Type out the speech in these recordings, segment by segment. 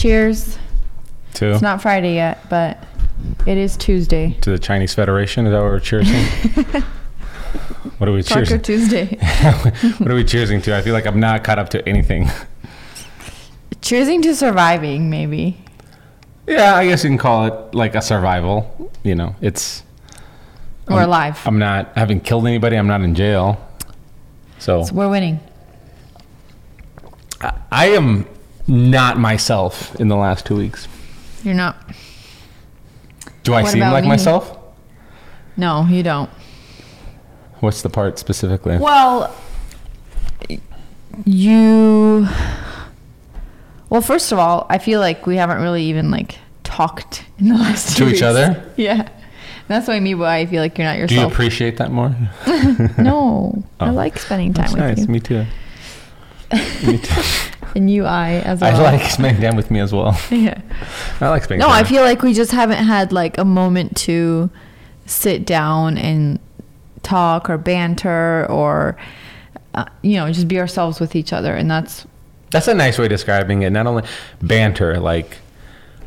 Cheers. To It's not Friday yet, but it is Tuesday. to the Chinese Federation. Is that what we're cheersing? what are we Taco cheersing? Tuesday. what are we cheersing to? I feel like I'm not caught up to anything. Cheersing to surviving, maybe. yeah, I guess you can call it like a survival. You know, it's We're alive. I'm not I haven't killed anybody. I'm not in jail. So So we're winning. I, I am not myself in the last two weeks. You're not. Do I What seem about like me? myself? No, you don't. What's the part specifically? Well, you. Well, first of all, I feel like we haven't really even like talked in the last two To each weeks. other? Yeah, that's what I mean. Why I feel like you're not yourself. Do you yourself. appreciate that more? no, oh. I Oh. like spending time That's with nice. you, Me too. Me too. and you, I as well. I like spending time with me as well. Yeah. I like spending No. I feel like we just haven't had like a moment to sit down and talk or banter or uh, you know just be ourselves with each other, and that's That's a nice way of describing it. Not only banter, like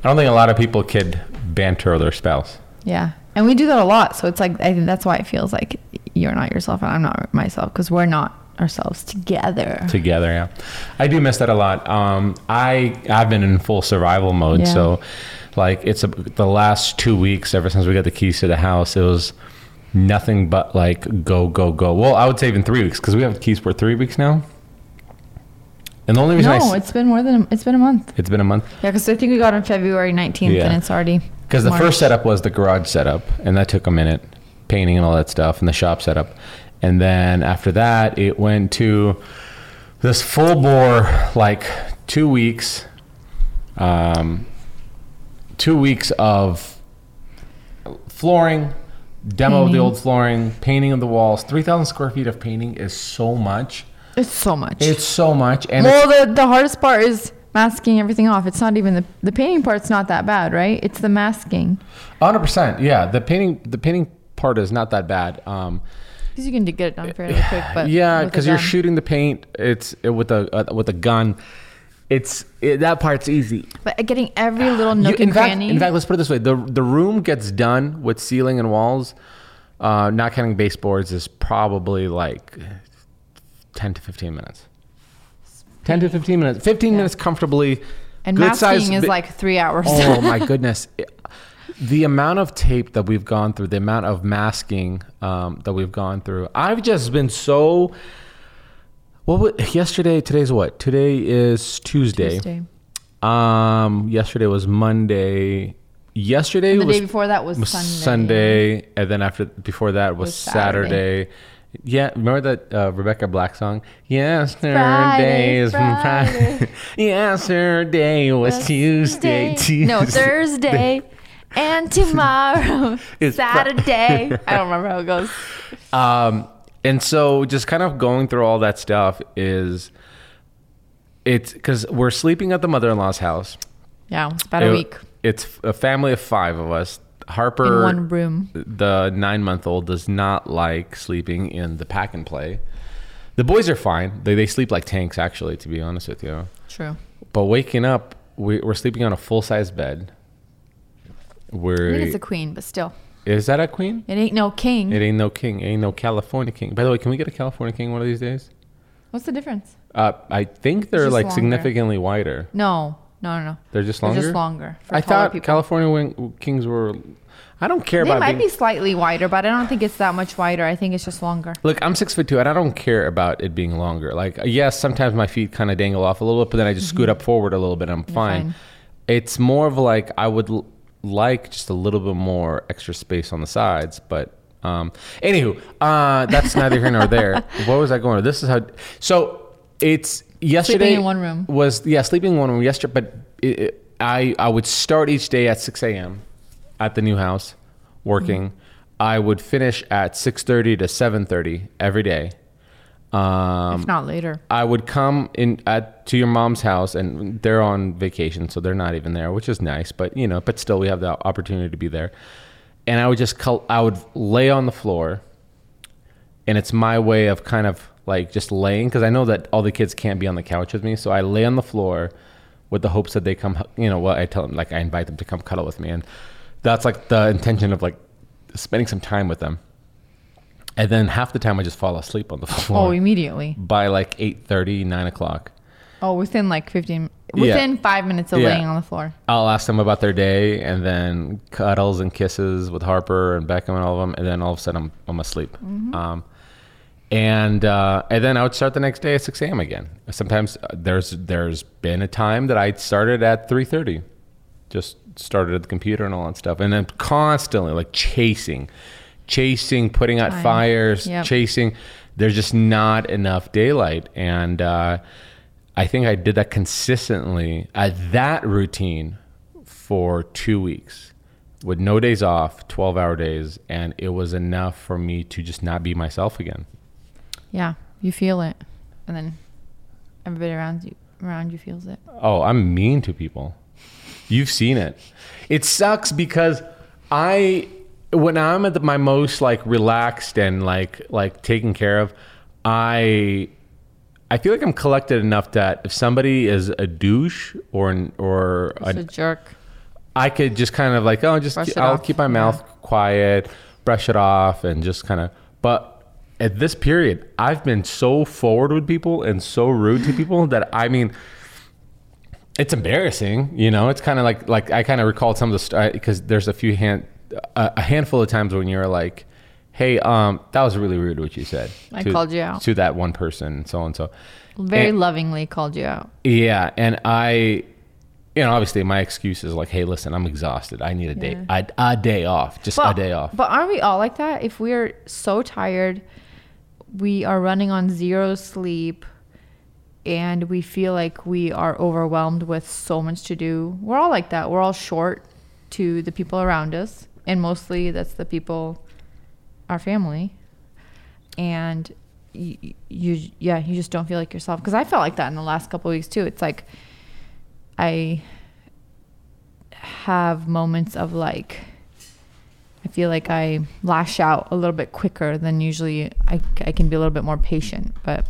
I don't think a lot of people could banter their spouse. Yeah. And we do that a lot. So it's like, I think that's why it feels like you're not yourself and I'm not myself because we're not ourselves together. together. Yeah, I do miss that a lot. Um, I I've been in full survival mode, Yeah. so like it's a, the last two weeks ever since we got the keys to the house. It was nothing but like go go go. Well, I would say even three weeks because we have keys for three weeks now. And the only reason I No, s- it's been more than, it's been a month. it's been a month Yeah. Because I think we got on February 19th Yeah. and it's already. because the first setup was the garage setup, and that took a minute, painting and all that stuff, and the shop setup, and then after that it went to this full bore like two weeks, um, two weeks of flooring, demo of the old flooring, painting of the walls. Three thousand square feet of painting is so much. It's so much. It's so much, and well, the, the hardest part is masking everything off. It's not even the, the painting part's not that bad, right? It's the masking. hundred percent. Yeah, the painting, the painting part is not that bad. Um, Because you can get it done fairly quick. But yeah, because you're shooting the paint. It's it, with a uh, with a gun. It's it, that part's easy. But getting every little nook You- in and fact, cranny. in fact, let's put it this way: the the room gets done with ceiling and walls, uh, not counting baseboards, is probably like ten to fifteen minutes. Ten to fifteen minutes. Fifteen minutes comfortably. and good masking size is like three hours. Oh my goodness. The amount of tape that we've gone through, the amount of masking um, that we've gone through, I've just been so. What was, yesterday? Today's what? Today is Tuesday. Tuesday. Um, yesterday was Monday. Yesterday And the was day before that was, was Sunday. Sunday, and then after before that was, Was Saturday. Saturday. Yeah, remember that uh, Rebecca Black song? Yesterday Friday, is Friday. Yesterday was Tuesday. Tuesday. No, Thursday. And tomorrow, It's Saturday. I don't remember how it goes. Um, and so just kind of going through all that stuff is it's because we're sleeping at the mother-in-law's house. Yeah, it's about a week It's a family of five of us. in Harper, one room. the nine-month-old, does not like sleeping in the pack and play. The boys are fine. They they sleep like tanks, actually, to be honest with you. True. But waking up, we, we're sleeping on a full-size bed. I think it's a queen, but still, is that a queen? it ain't no king. It ain't no king. It ain't no California king. By the way, can we get a California king one of these days? What's the difference? Uh, I think they're like longer. significantly wider. No, no, no, no. They're just They're longer. just longer. I thought people. California wing, kings were. I don't care They about. They might being, be slightly wider, but I don't think it's that much wider. I think it's just longer. Look, I'm six foot two, and I don't care about it being longer. Like, yes, sometimes my feet kind of dangle off a little bit, but then I just scoot up forward a little bit. and I'm fine. fine. It's more of like I would like just a little bit more extra space on the sides, but. Um, anywho, uh, that's neither here nor there. What was I going? to? This is how. So it's yesterday. in one room. Was yeah, sleeping in one room yesterday. But it, it, I I would start each day at six a.m. at the new house, working. Mm-hmm. I would finish at six thirty to seven thirty every day. Um, if not later. I would come in at to your mom's house, and they're on vacation, so they're not even there, which is nice. But you know, but still, we have the opportunity to be there. And I would just col- I would lay on the floor, and it's my way of kind of like just laying because I know that all the kids can't be on the couch with me, so I lay on the floor with the hopes that they come. You know, well, I tell them like I invite them to come cuddle with me, and that's like the intention of like spending some time with them. And then half the time I just fall asleep on the floor Oh, immediately. by like 8:30, 9 o'clock. Oh, within like 15, Yeah. within five minutes of Yeah. laying on the floor. I'll ask them about their day, and then cuddles and kisses with Harper and Beckham and all of them, and then all of a sudden I'm, I'm asleep. Um, and uh, and then I would start the next day at 6 a.m. again. Sometimes uh, there's there's been a time that I started at 3:30, just started at the computer and all that stuff, and then constantly like chasing, chasing, putting out fires, Yep. chasing. There's just not enough daylight, and uh, I think I did that consistently at that routine for two weeks with no days off, 12 hour days, and it was enough for me to just not be myself again. Yeah, you feel it, and then everybody around you around you feels it. Oh, I'm mean to people. You've seen it. It sucks because I, when I'm at the, my most like relaxed and like like taken care of, I, I feel like I'm collected enough that if somebody is a douche or an, or an, a jerk. I could just kind of like, oh, just Brush I'll off, keep my yeah. mouth quiet, brush it off, and just kind of. But at this period, I've been so forward with people and so rude to people that I mean, it's embarrassing. You know, it's kind of like like I kind of recalled some of the st- because there's a few hand a, a handful of times when you're like, hey, um, that was really rude what you said. I to- called you out. to that one person, so and so. Very And- lovingly called you out. yeah, and I, you know, obviously my excuse is like, hey, listen, I'm exhausted. I need a day, a, a day off, just a day off. But aren't we all like that? If we're so tired, we are running on zero sleep, and we feel like we are overwhelmed with so much to do. We're all like that. We're all short to the people around us, and mostly that's the people, our family, and you, you yeah, you just don't feel like yourself. Because I felt like that in the last couple of weeks too. It's like I have moments of like I feel like I lash out a little bit quicker than usually I, I can be a little bit more patient, but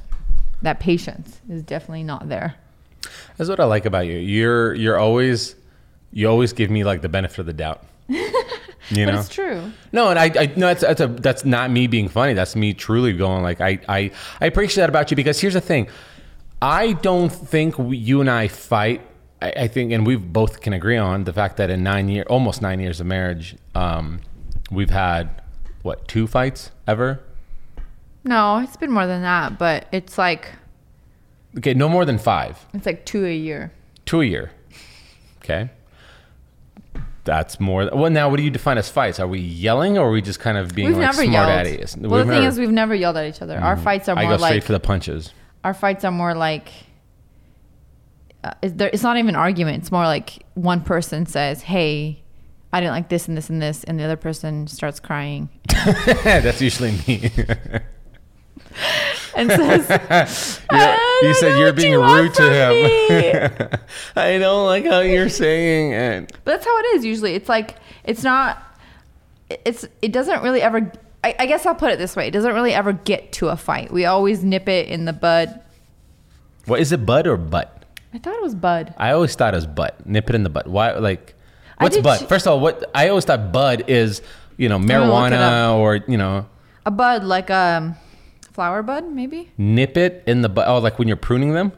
that patience is definitely not there. That's what I like about you. You're you're always you always give me like the benefit of the doubt. You But know, it's true. no, and I, I no, that's that's a that's not me being funny. That's me truly going like I I I appreciate that about you because here's the thing, I don't think we, you and I fight. I, I think, and we both can agree on the fact that in nine year, almost nine years of marriage, um, we've had what two fights ever. No, it's been more than that, but it's like Okay, no more than five. it's like two a year. Two a year. Okay. That's more. Well, now, what do you define as fights? Are we yelling or are we just kind of being We've like never smart yelled. Well, the thing is, we've never yelled at each other. Our fights are I more go straight like for the punches. our fights are more like uh, it's, there, it's not even argument. It's more like one person says, "Hey, I didn't like this and this and this," and the other person starts crying That's usually me. and says, You're- "I you said you're being you rude to him. I don't like how you're saying it. But that's how it is usually. It's like it's not. It's it doesn't really ever. I, I guess I'll put it this way: it doesn't really ever get to a fight. We always nip it in the bud. What is it, bud or butt? I thought it was bud. I always thought it was butt. Nip it in the butt. Why? Like, what's did butt? First of all, what I always thought bud is, you know, gonna look it marijuana or you know, A bud like a flower bud, maybe. nip it in the butt. Oh, like when you're pruning them,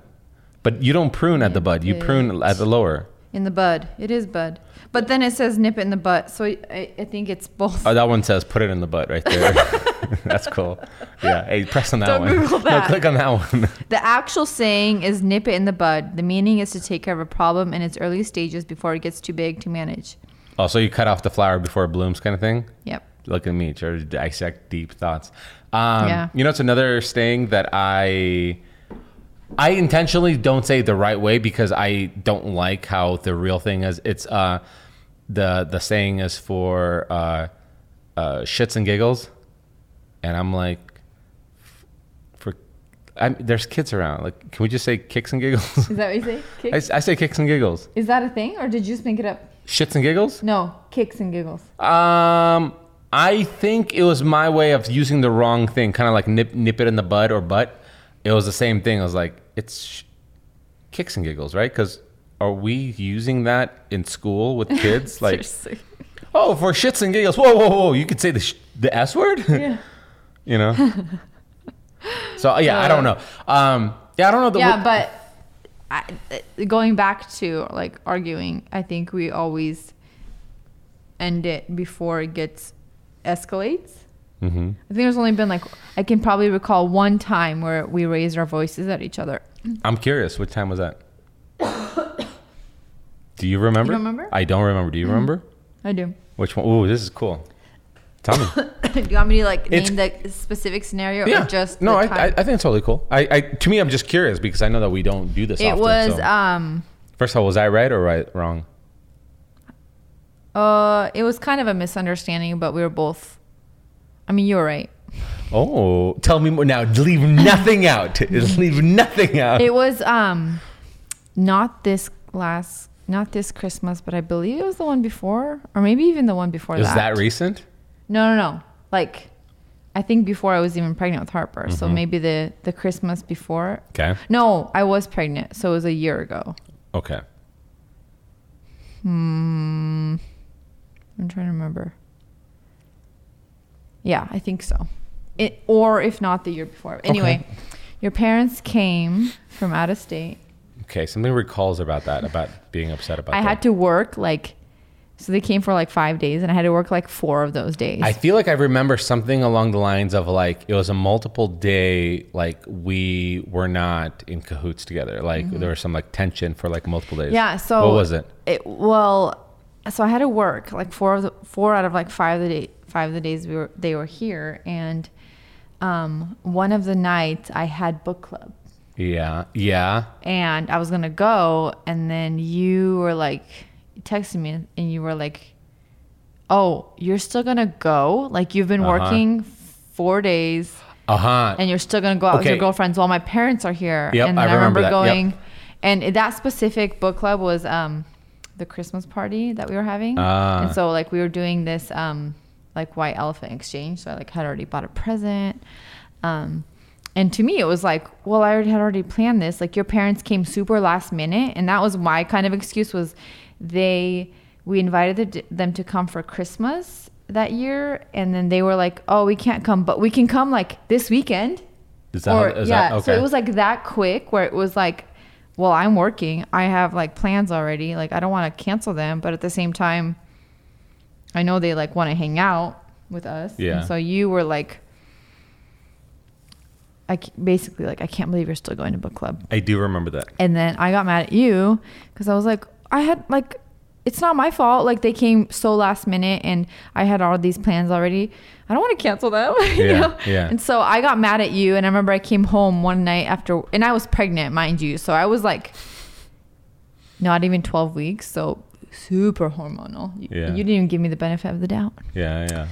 but you don't prune at the bud. You prune at the lower. In the bud. It is bud. But then it says nip it in the butt. So I, I think it's both. Oh, that one says put it in the butt right there. That's cool. Yeah. Hey, press on that Don't one. Google No, that. click on that one. The actual saying is nip it in the bud. The meaning is to take care of a problem in its early stages before it gets too big to manage. oh, so you cut off the flower before it blooms, kind of thing. Yep. Look at me, try to dissect deep thoughts. Um, Yeah. You know, it's another thing that I. I intentionally don't say the right way because I don't like how the real thing is. It's uh, the the saying is for uh, uh, shits and giggles, and I'm like, for I'm, there's kids around. Like, can we just say kicks and giggles? Is that what you say? I, I say kicks and giggles. Is that a thing, or did you just make it up? Shits and giggles. No, kicks and giggles. Um, I think it was my way of using the wrong thing, kind of like nip nip it in the bud or butt. It was the same thing. I was like, it's sh- kicks and giggles, right? Because are we using that in school with kids? like, oh, for shits and giggles. Whoa, whoa, whoa! You could say the sh- the s word. Yeah. you know. so yeah, I don't know. Um, yeah, I don't know. The, yeah, but I, uh, going back to like arguing, I think we always end it before it gets escalates. hmm I think there's only been like I can probably recall one time where we raised our voices at each other. I'm curious. What time was that? Do you remember? don't remember? I don't remember. Do you remember? I do. Which one? Ooh, this is cool. Tell me. do you want me to like It's- name the specific scenario yeah. or just no, I, I. I think it's totally cool. I, I to me, I'm just curious because I know that we don't do this. it often, was so- um First of all, was I right or right wrong? Uh it was kind of a misunderstanding, but we were both. I mean, you were right. Oh, tell me more now. Leave nothing out. Leave nothing out. It was um not this last not this Christmas, but I believe it was the one before, or maybe even the one before Is that. that recent? No, no, no. Like, I think before I was even pregnant with Harper. So Mm-hmm. maybe the the Christmas before. Okay. No, I was pregnant, so it was a year ago. Okay. Hmm. I'm trying to remember. Yeah, I think so. It or if not the year before. Anyway, your parents came from out of state. Okay. Something recalls about that, about being upset about I that. had to work like so they came for like 5 days and I had to work like 4 of those days. I feel like I remember something along the lines of like it was a multiple day like we were not in cahoots together. Like there was some like tension for like multiple days. Mm-hmm. Yeah. So what was it? It well, so I had to work like four of the four out of like five of the day, five of the days we were they were here, and um, one of the nights I had book club, Yeah. Yeah. and I was gonna go, and then you were like texted me, and you were like, "Oh, you're still gonna go? Like you've been Uh-huh. working four days." Uh huh. and you're still gonna go out with your girlfriends while my parents are here. Yep, and then I I remember, that. Yep. going, and that specific book club was um, the Christmas party that we were having, Ah. and so like we were doing this um, like white elephant exchange. So I like had already bought a present. Um, and to me, it was like, well, I already had already planned this. Like your parents came super last minute, and that was my kind of excuse was they we invited them to come for Christmas that year, and then they were like, oh, we can't come, but we can come like this weekend. Is that, Or is yeah, that okay? so it was like that quick where it was like, well, I'm working. I have like plans already. Like I don't want to cancel them, but at the same time, I know they like want to hang out with us. Yeah. And so you were like, I basically like I can't believe you're still going to book club. I do remember that. And then I got mad at you because I was like, I had like, it's not my fault. Like they came so last minute and I had all these plans already. I don't want to cancel them. you Yeah, know? yeah. And so I got mad at you. And I remember I came home one night after, and I was pregnant, mind you. So I was like, not even 12 weeks. So super hormonal. You, Yeah. you didn't even give me the benefit of the doubt. Yeah, yeah.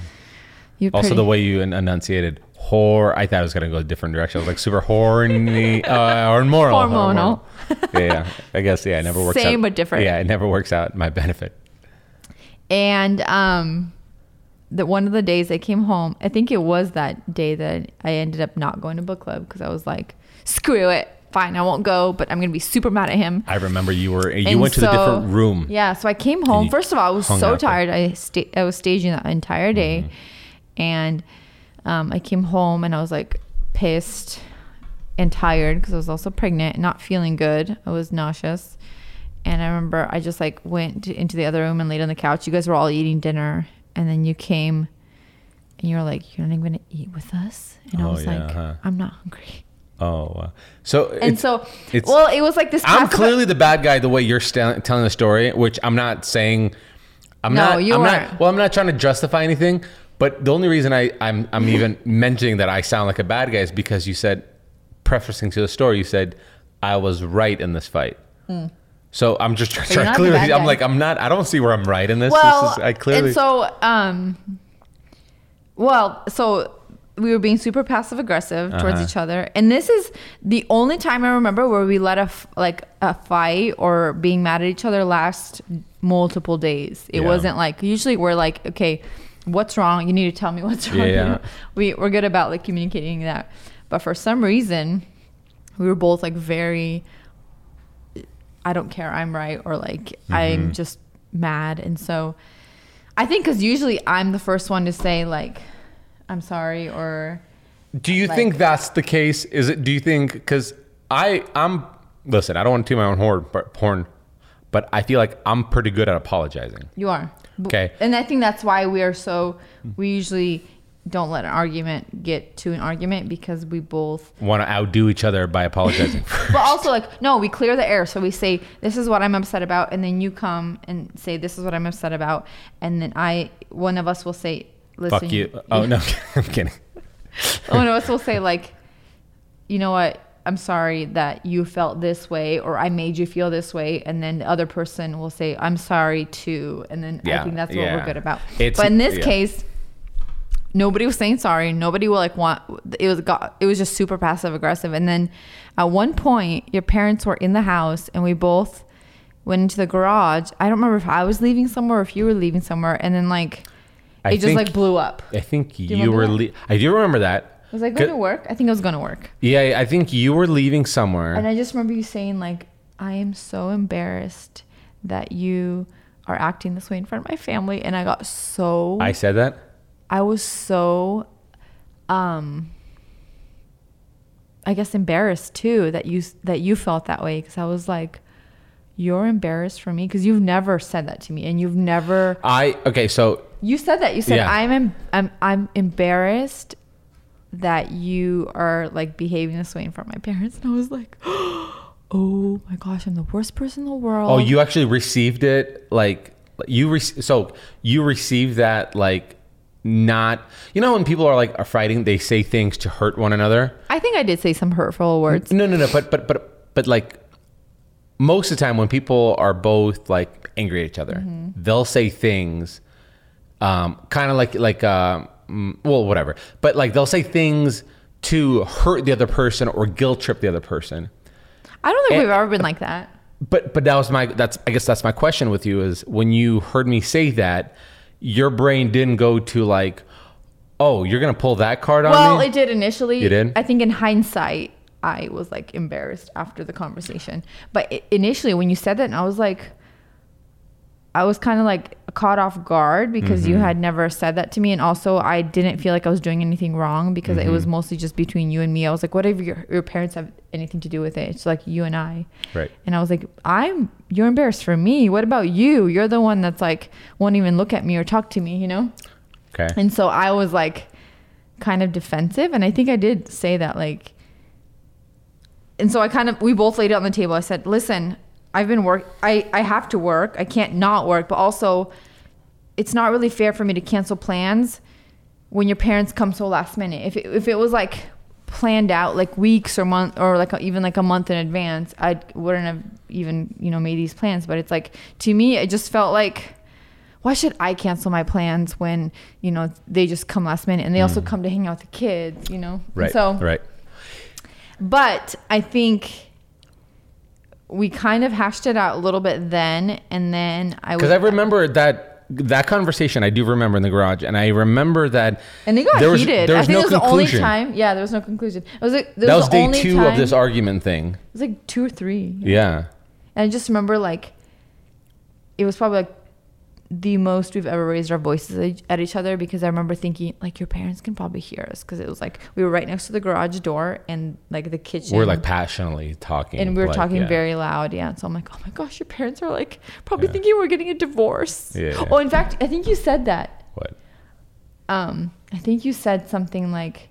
You Also, the way you enunciated whore, I thought I was gonna go a different direction. I was like super horny uh, or moral. Hormonal. Yeah, yeah. I guess yeah. It never works. Same out. but different. Yeah, it never works out in my benefit. And um, that one of the days I came home, I think it was that day that I ended up not going to book club because I was like, screw it, fine, I won't go, but I'm gonna be super mad at him. I remember you were you And went to the different room. Yeah, so I came home. First of all, I was so there. tired. I sta- I was staging the entire day, Mm-hmm. and um, I came home and I was like pissed and tired because I was also pregnant, not feeling good. I was nauseous, and I remember I just like went to, into the other room and laid on the couch. You guys were all eating dinner, and then you came, and you were like, "You're not even gonna eat with us," and I Oh, was yeah, like, huh. "I'm not hungry." Oh, wow. so And so, it's- well, it was like this. I'm clearly the bad guy the way you're st- telling the story, which I'm not saying. I'm No, not. you I'm weren't. not. Well, I'm not trying to justify anything, but the only reason I, I'm I'm even mentioning that I sound like a bad guy is because you said, prefacing to the story, you said I was right in this fight. So I'm just trying to clearly, I'm guy. like I'm not. I don't see where I'm right in this. well, this is, I clearly. and so um, well, so we were being super passive aggressive towards Uh-huh. each other, and this is the only time I remember where we let a f- like a fight or being mad at each other last multiple days. It Yeah. wasn't like usually we're like, okay, what's wrong? You need to tell me what's wrong. Yeah. We we're good about like communicating that, but for some reason, we were both like very I don't care, I'm right, or like Mm-hmm. I'm just mad. And so I think because usually I'm the first one to say, like, I'm sorry, or Do you Like- think that's the case? Is it? Do you think? Because I, I'm. Listen, I don't want to toot my own horn, but porn, but I feel like I'm pretty good at apologizing. you are. Okay. And I think that's why we are so, we usually don't let an argument get to an argument because we both Want to outdo each other by apologizing. but also like no we clear the air so we say this is what i'm upset about and then you come and say this is what i'm upset about and then i one of us will say listen Fuck you. Oh no, I'm kidding. one of us will say like you know what i'm sorry that you felt this way or i made you feel this way and then the other person will say i'm sorry too and then i think that's what yeah. we're good about It's- but in this yeah. case nobody was saying sorry nobody will like want it was got it was just super passive aggressive and then at one point your parents were in the house and we both went into the garage i don't remember if i was leaving somewhere or if you were leaving somewhere and then like I it just like blew up I think you, remember were. Le- I do remember that. was i going to work i think it was going to work Yeah, I think you were leaving somewhere. and i just remember you saying like i am so embarrassed that you are acting this way in front of my family and i got so I said that. I was so um I guess embarrassed too that you that you felt that way cuz I was like you're embarrassed for me cuz you've never said that to me and you've never I okay. So you said that you said Yeah. I'm em- I'm I'm embarrassed that you are like behaving this way in front of my parents and I was like oh my gosh I'm the worst person in the world Oh, you actually received it like you re- so you received that like not you know when people are like are fighting they say things to hurt one another. I think I did say some hurtful words No, no, no, but but but but like most of the time when people are both like angry at each other, Mm-hmm. they'll say things um kind of like like uh, mm, well whatever. But like they'll say things to hurt the other person or guilt trip the other person. I don't think we've ever been like that But but that was my that's I guess that's my question with you is when you heard me say that, your brain didn't go to like, oh, you're gonna pull that card on me. Well, it did initially. You did? I think in hindsight, I was like embarrassed after the conversation. But initially, when you said that, and I was like, I was kind of like caught off guard because Mm-hmm. you had never said that to me, and also I didn't feel like I was doing anything wrong because it Mm-hmm. was mostly just between you and me. I was like, whatever your, your parents have anything to do with it, it's like you and I. Right. And I was like, I'm you're embarrassed for me. What about you? You're the one that's like won't even look at me or talk to me, you know? okay. And so I was like kind of defensive. And I think I did say that, like, and so I kind of, we both laid it on the table. I said, listen, I've been work, I, I have to work. I can't not work, but also it's not really fair for me to cancel plans when your parents come so last minute. If it, if it was like planned out like weeks or month or like even like a month in advance, I wouldn't have even, you know, made these plans. But it's like, to me, it just felt like, why should I cancel my plans when you know they just come last minute and they also mm. come to hang out with the kids, you know? Right. So, right. but I think we kind of hashed it out a little bit then, and then I was Because I remember that that conversation. I do remember in the garage, and I remember that. and they got there was, heated. There I think no it was the only time. Yeah, there was no conclusion. It was like that was the day only two time, of this argument thing. It was like two or three. Yeah. And I just remember like it was probably like the most we've ever raised our voices at each- other because I remember thinking like your parents can probably hear us because it was like we were right next to the garage door and like the kitchen. We're like passionately talking, and we were like, talking yeah. very loud, yeah. So I'm like, oh my gosh, your parents are like probably thinking we're getting a divorce. Yeah. Oh, in fact, I think you said that. What? Um, I think you said something like,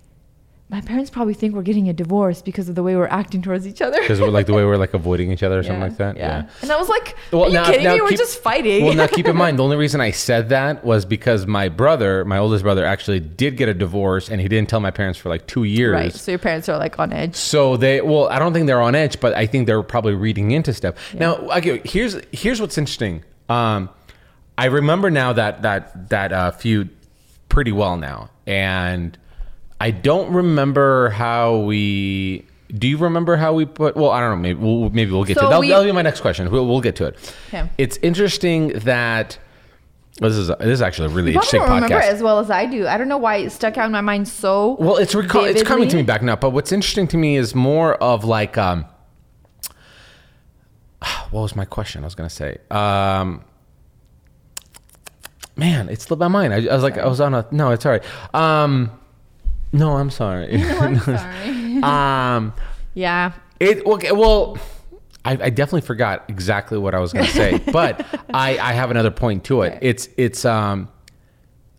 my parents probably think we're getting a divorce because of the way we're acting towards each other. Because we're like the way we're like avoiding each other or something like that. Yeah. And I was like, Well, are you now- kidding now me? We're just fighting. Well, now keep in mind, the only reason I said that was because my brother, my oldest brother, actually did get a divorce, and he didn't tell my parents for like two years. right. So your parents are like on edge. So they, well, I don't think they're on edge, but I think they're probably reading into stuff. Now, okay, here's here's what's interesting. Um, I remember now that that that uh, feud pretty well now, and I don't remember how we. Do you remember how we put? Well, I don't know. Maybe we'll maybe we'll get So to that'll, we- that'll be my next question. We'll, we'll get to it. Okay. It's interesting that well, this is this is actually a really You interesting don't remember it as well as I do. I don't know why it stuck out in my mind so. Well, it's recall- it's coming to me back now. But what's interesting to me is more of like um, what was my question? I was gonna say. Um, man, it slipped my mind. I, I was like, I was on a no. It's all right. Um, no, I'm sorry. No, I'm sorry. um, yeah. it okay. Well, I, I definitely forgot exactly what I was gonna say, but I I have another point to it. Okay. It's it's um.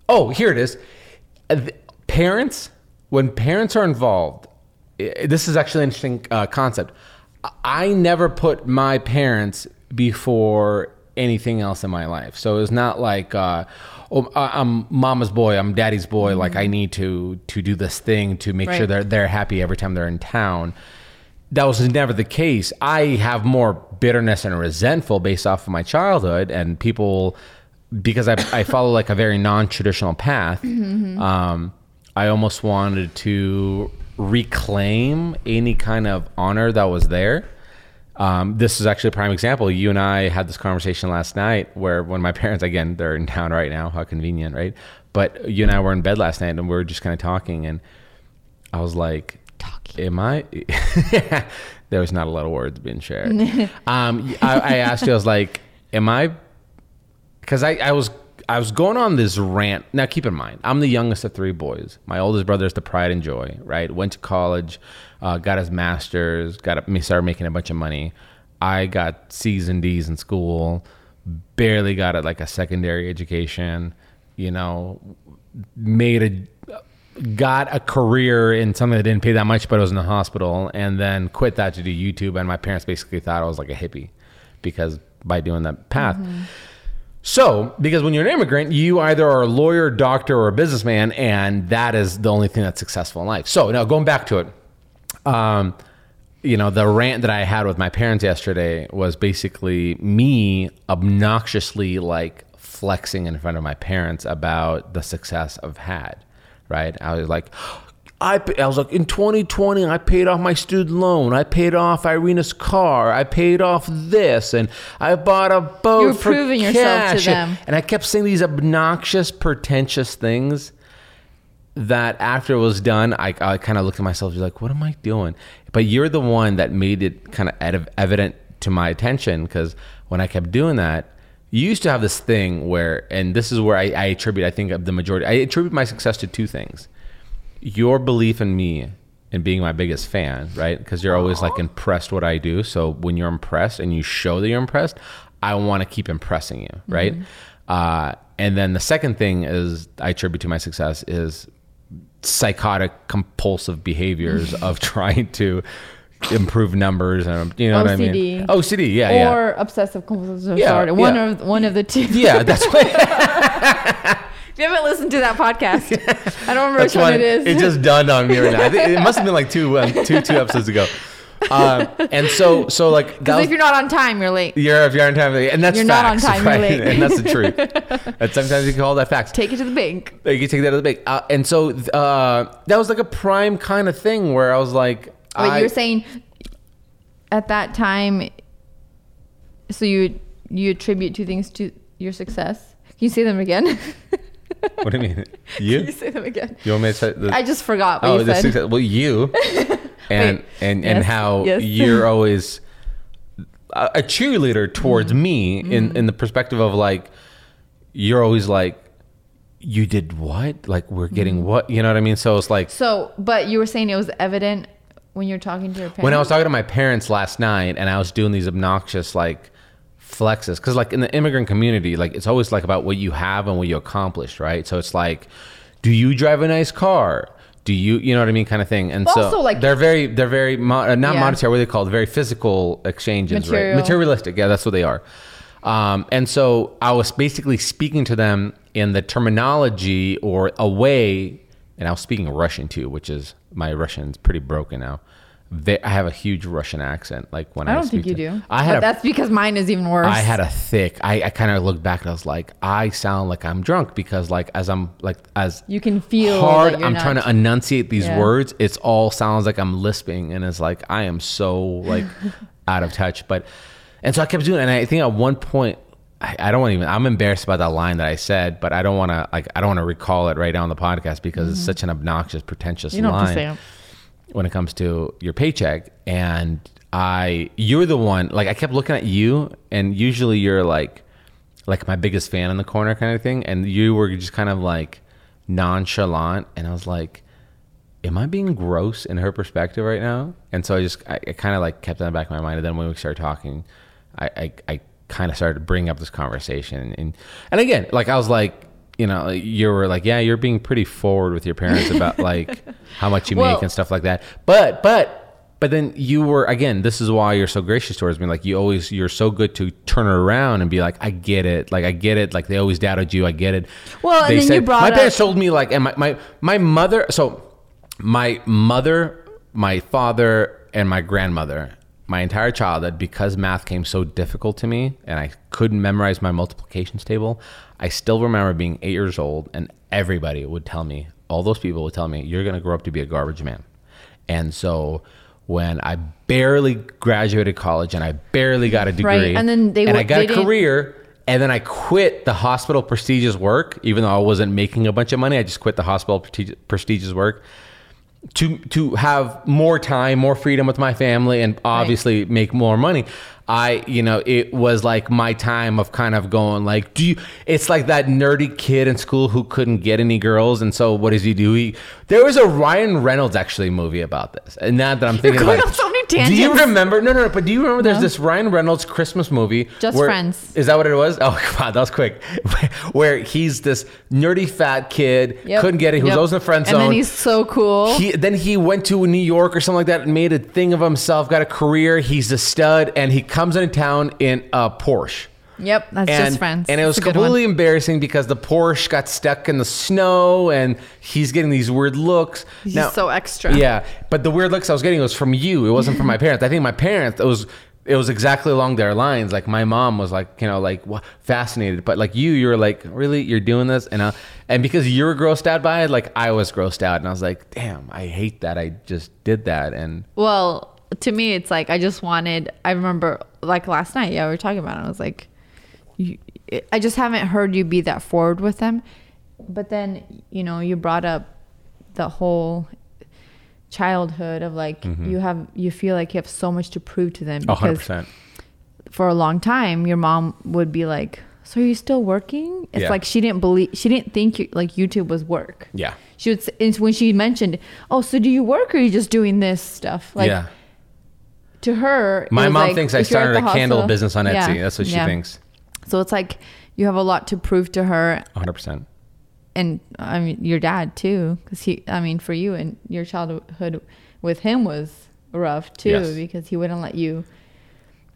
Oh, here it is. Uh, Parents, when parents are involved, i- this is actually an interesting uh, concept. I never put my parents before anything else in my life. So it's not like, uh, oh, I'm mama's boy, I'm daddy's boy. Like I need to to do this thing to make sure Right. they're they're happy every time they're in town. That was never the case. I have more bitterness and resentful based off of my childhood and people because I, I follow like a very non-traditional path. Um, I almost wanted to reclaim any kind of honor that was there. Um, this is actually a prime example. You and I had this conversation last night where when my parents, again, they're in town right now. How convenient, right? But you and I were in bed last night and we were just kind of talking, and I was like, Talking. Am I? there was not a lot of words being shared. um, I, I asked you, I was like, Am I? Because I, I was I was going on this rant. Now, keep in mind, I'm the youngest of three boys. My oldest brother is the pride and joy. Right? Went to college, uh, got his master's, got a, started making a bunch of money. I got C's and D's in school, barely got a, like a secondary education. You know, made a got a career in something that didn't pay that much, but it was in the hospital, and then quit that to do YouTube. And my parents basically thought I was like a hippie because by doing that path. So, because when you're an immigrant, you either are a lawyer, doctor, or a businessman, and that is the only thing that's successful in life. So, now going back to it, um, you know, the rant that I had with my parents yesterday was basically me obnoxiously like flexing in front of my parents about the success I've had, right? I was like, I, I was like, in 2020, I paid off my student loan. I paid off Irina's car. I paid off this, and I bought a boat. You were for proving yourself to cash." them. And I kept saying these obnoxious, pretentious things that after it was done, I, I kind of looked at myself, just like, what am I doing? But you're the one that made it kind of ev- evident to my attention because when I kept doing that, you used to have this thing where, and this is where I, I attribute, I think, of the majority, I attribute my success to two things your belief in me and being my biggest fan, right? Because you're always like impressed what I do. So when you're impressed and you show that you're impressed, I want to keep impressing you, right? Uh, and then the second thing is I attribute to my success is psychotic compulsive behaviors of trying to improve numbers and you know what I mean? OCD. OCD, yeah, yeah. or obsessive compulsive Yeah, disorder. One yeah. of one of the two. yeah, that's what If you haven't listened to that podcast, I don't remember That's which one it is. It just dawned on me right now. It must have been like two, um, two, two episodes ago. Um, and so, so like that Because was, if you're not on time, you're late. you're if you're on time, and that's You're not on facts, time, you're right? late. and that's the truth. and sometimes you can call that facts. Take it to the bank. You can take that to the bank. Uh, and so uh, that was like a prime kind of thing where I was like, But I, you're saying at that time, so you you attribute two things to your success. Can you say them again? what do you mean? Can you You? say them again? You want me to say the, I just forgot what oh, you the said. success, well, you and Wait, and and yes, how yes. you're always a, cheerleader towards Mm-hmm. me in in the perspective of like you're always like you did what like we're getting Mm-hmm. what you know what I mean so it's like So, but you were saying it was evident when you were talking to your parents. when I was talking to my parents last night and I was doing these obnoxious like flexes because like in the immigrant community like it's always like about what you have and what you accomplished right so it's like do you drive a nice car do you you know what I mean kind of thing and so like- they're very they're very mo- uh, not Yeah. monetary what are they called very physical exchanges Material. right materialistic yeah that's what they are um, and so I was basically speaking to them in the terminology or a way and I was speaking Russian too which is my Russian's pretty broken now Ve- I have a huge Russian accent like when I, I don't think you to- do. I had but a that's because mine is even worse. I had a thick. I, I kind of looked back and I was like, I sound like I'm drunk because like as I'm like as You can feel hard that you're I'm trying to enunciate these Yeah. words. It's all sounds like I'm lisping and it's like I am so like out of touch. But and so I kept doing it. And I think at one point I, don't want to even I'm embarrassed about that line that I said, but I don't want to like I don't want to recall it right now on the podcast because it's such an obnoxious, pretentious Mm-hmm. you don't line when it comes to your paycheck and I you're the one like I kept looking at you and usually you're like like my biggest fan in the corner kind of thing and you were just kind of like nonchalant and I was like am I being gross in her perspective right now? And so I just I, I kind of like kept that in the back of my mind and then when we started talking I I, I kind of started bringing up this conversation and and again like I was like you know you were like yeah you're being pretty forward with your parents about like how much you Well- make and stuff like that. But but but then you were again this is why you're so gracious towards me. Like you always you're so good to turn it around and be like i get it. Like i get it. Like they always doubted you. I get it. Well, and They then you brought my up- parents told me like and my, my my mother so my mother my father and my grandmother my entire childhood because math came so difficult to me and i couldn't memorize my multiplications table i still remember being eight years old and everybody would tell me all those people would tell me you're going to grow up to be a garbage man and so when i barely graduated college and i barely got a degree and then they and i got a career and then I quit the hospital prestigious work, even though I wasn't making a bunch of money. I just quit the hospital prestigious work to to have more time, more freedom with my family, and obviously make more money. I, you know, it was like my time of kind of going like, do you? It's like that nerdy kid in school who couldn't get any girls, and so what does he do? He there was a Ryan Reynolds actually movie about this, and now that I'm thinking going about on it, so many do you remember? No, no, no. But do you remember? There's this Ryan Reynolds Christmas movie. Just Friends. Is that what it was? Oh wow, that was quick. Where he's this nerdy fat kid, Yep. couldn't get it. He was Yep. always in the friend zone. And then he's so cool. He, then he went to New York or something like that and made a thing of himself, got a career. He's a stud, and he comes into town in a Porsche. yep, that's And, just friends. and it was completely embarrassing because the Porsche got stuck in the snow and he's getting these weird looks. He's just so extra. Yeah, but the weird looks I was getting was from you. It wasn't from my parents. I think my parents, it was it was exactly along their lines. Like my mom was like, you know, like fascinated, but like you, you were like, really, you're doing this, and uh, and because you were grossed out by it, like I was grossed out, and I was like, damn, I hate that I just did that, and Well, to me, it's like I just wanted. I remember, like last night, yeah, we were talking about it. I was like, you, I just haven't heard you be that forward with them. But then, you know, you brought up the whole childhood of like mm-hmm. you have you feel like you have so much to prove to them because percent. for a long time your mom would be like so are you still working it's Yeah. like she didn't believe she didn't think you, like youtube was work Yeah. she would it's when she mentioned oh so do you work or are you just doing this stuff like yeah. To her My mom like, thinks I if you're at started a candle business on Etsy. Yeah, That's what she yeah. thinks. so it's like you have a lot to prove to her hundred percent. and i mean your dad too because he i mean for you and your childhood with him was rough too Yes. because he wouldn't let you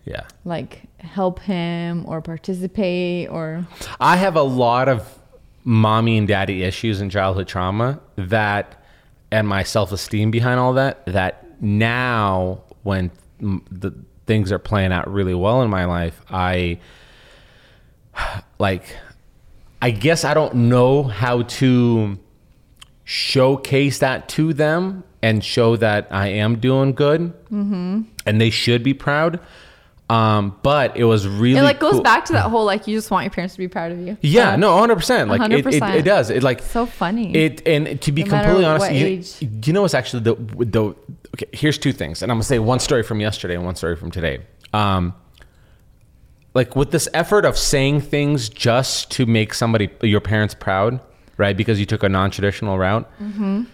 Yeah. like help him or participate or I have a lot of mommy and daddy issues and childhood trauma that, and my self esteem behind all that, that now when the things are playing out really well in my life, I like, I guess I don't know how to showcase that to them and show that I am doing good mm-hmm. and they should be proud. Um, but it was really it like goes cool- back to that whole like you just want your parents to be proud of you yeah, no, hundred percent. Like it, it, 100%. it does. It like So funny. It and to be No completely honest, you, you know what's actually the the okay? Here's two things, and I'm gonna say one story from yesterday and one story from today. Um, like with this effort of saying things just to make somebody your parents proud, right? Because you took a non-traditional route. Mm-hmm.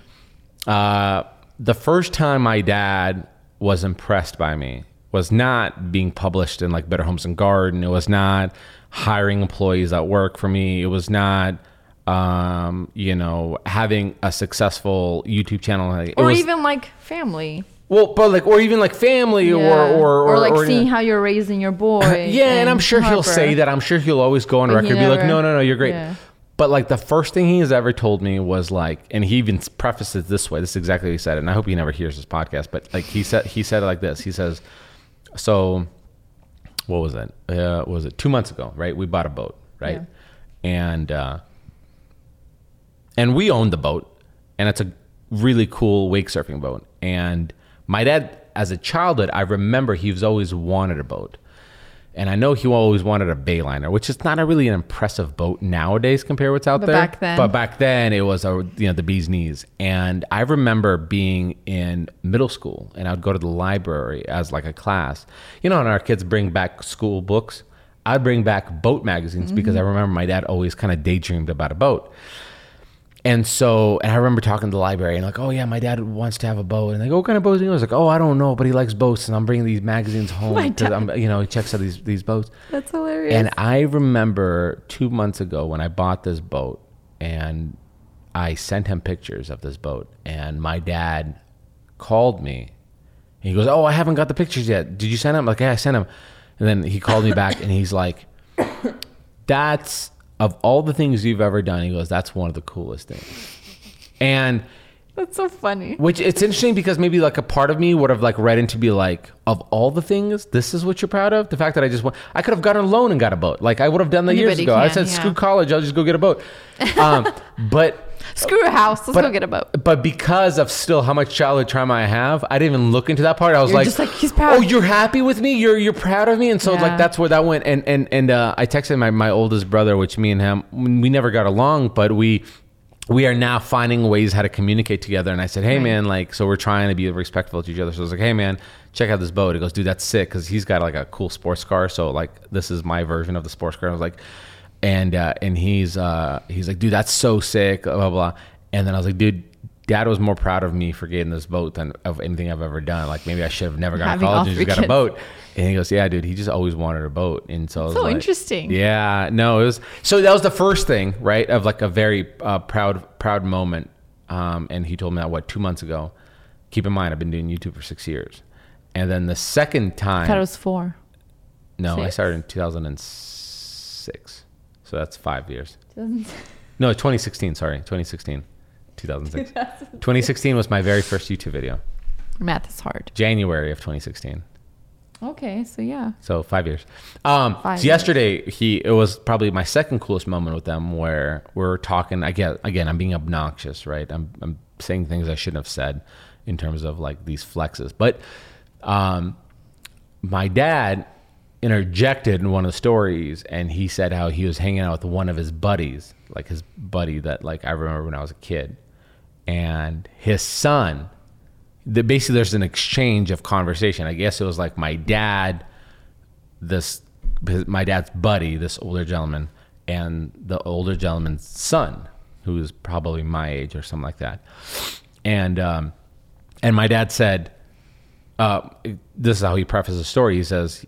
Uh, the first time my dad was impressed by me was not being published in like Better Homes and Garden. It was not hiring employees that work for me. It was not, um, you know, having a successful YouTube channel. It or was- even like family well, but like, or even like family, Yeah. or, or or like or, seeing how you're raising your boy yeah, and I'm sure he'll say that. I'm sure he'll always go on But record and be like, no, no, no, you're great. Yeah. But like the first thing he has ever told me was like, and he even prefaced it this way. This is exactly what he said, and I hope he never hears this podcast. But like he said, he said it like this. He says, "So, what was it? Uh, what was it two months ago? Right? We bought a boat, right? And uh, and we owned the boat, and it's a really cool wake surfing boat. And my dad, as a childhood, I remember he was always wanted a boat. And I know he always wanted a Bayliner, which is not a really an impressive boat nowadays compared to what's out But there. back then- but back then it was a you know the bee's knees. And I remember being in middle school, and I'd go to the library as like a class. You know, and our kids bring back school books. I'd bring back boat magazines because mm-hmm. I remember my dad always kind of daydreamed about a boat. And so, and I remember talking to the library and like, oh yeah, my dad wants to have a boat. And they go, what kind of boats? And he was like, oh, I don't know, but he likes boats. And I'm bringing these magazines home because. I'm, you know, he checks out these these boats. That's hilarious. And I remember two months ago when I bought this boat, and I sent him pictures of this boat, and my dad called me. And he goes, "Oh, I haven't got the pictures yet. Did you send them?" I'm like, "Yeah, I sent them." And then he called me back, and he's like, "That's of all the things you've ever done." He goes, "That's one of the coolest things." And That's so funny. which it's interesting because maybe like a part of me would have like read into be like, of all the things, this is what you're proud of. The fact that I just went, I could have gotten a loan and got a boat. Like I would have done that years Anybody ago. I said, yeah. screw college, I'll just go get a boat. Um, but Screw a house. Let's but go get a boat. But because of still how much childhood trauma I have, I didn't even look into that part. I was You're like, like, he's proud. Oh, you're happy with me? You're you're proud of me? And so Yeah. like that's where that went. And and and uh, I texted my my oldest brother, which me and him we never got along, but we we are now finding ways how to communicate together. And I said, hey Right. man, like so we're trying to be respectful to each other. So I was like, hey man, check out this boat. He goes, dude, that's sick because he's got like a cool sports car. So like this is my version of the sports car. I was like, and uh, and he's uh, he's like, dude, that's so sick, blah blah. blah. And then I was like, dude, dad was more proud of me for getting this boat than of anything I've ever done. Like maybe I should have never gone to college and just got a boat. And he goes, yeah, dude, he just always wanted a boat. And so I was So like- interesting. Yeah, no, it was so that was the first thing, right? Of like a very uh, proud proud moment. Um, and he told me that what two months ago. Keep in mind, I've been doing YouTube for six years. And then the second time, I thought it was four. no, I started in 2006. So that's five years. No, 2016. Sorry, 2016, 2006. 2016 was my very first YouTube video. Math is hard. January of 2016. Okay, so yeah. So five years. Um, Five so years. yesterday, he it was probably my second coolest moment with them, where we're talking. I get again, I'm being obnoxious, right? I'm I'm saying things I shouldn't have said in terms of like these flexes, but um, my dad interjected in one of the stories, and he said how he was hanging out with one of his buddies, like his buddy that like I remember when I was a kid, and his son the, basically there's an exchange of conversation. I guess it was like my dad, this his- my dad's buddy, this older gentleman, and the older gentleman's son, who is probably my age or something like that. And um, and my dad said, uh, this is how he prefaced the story. He says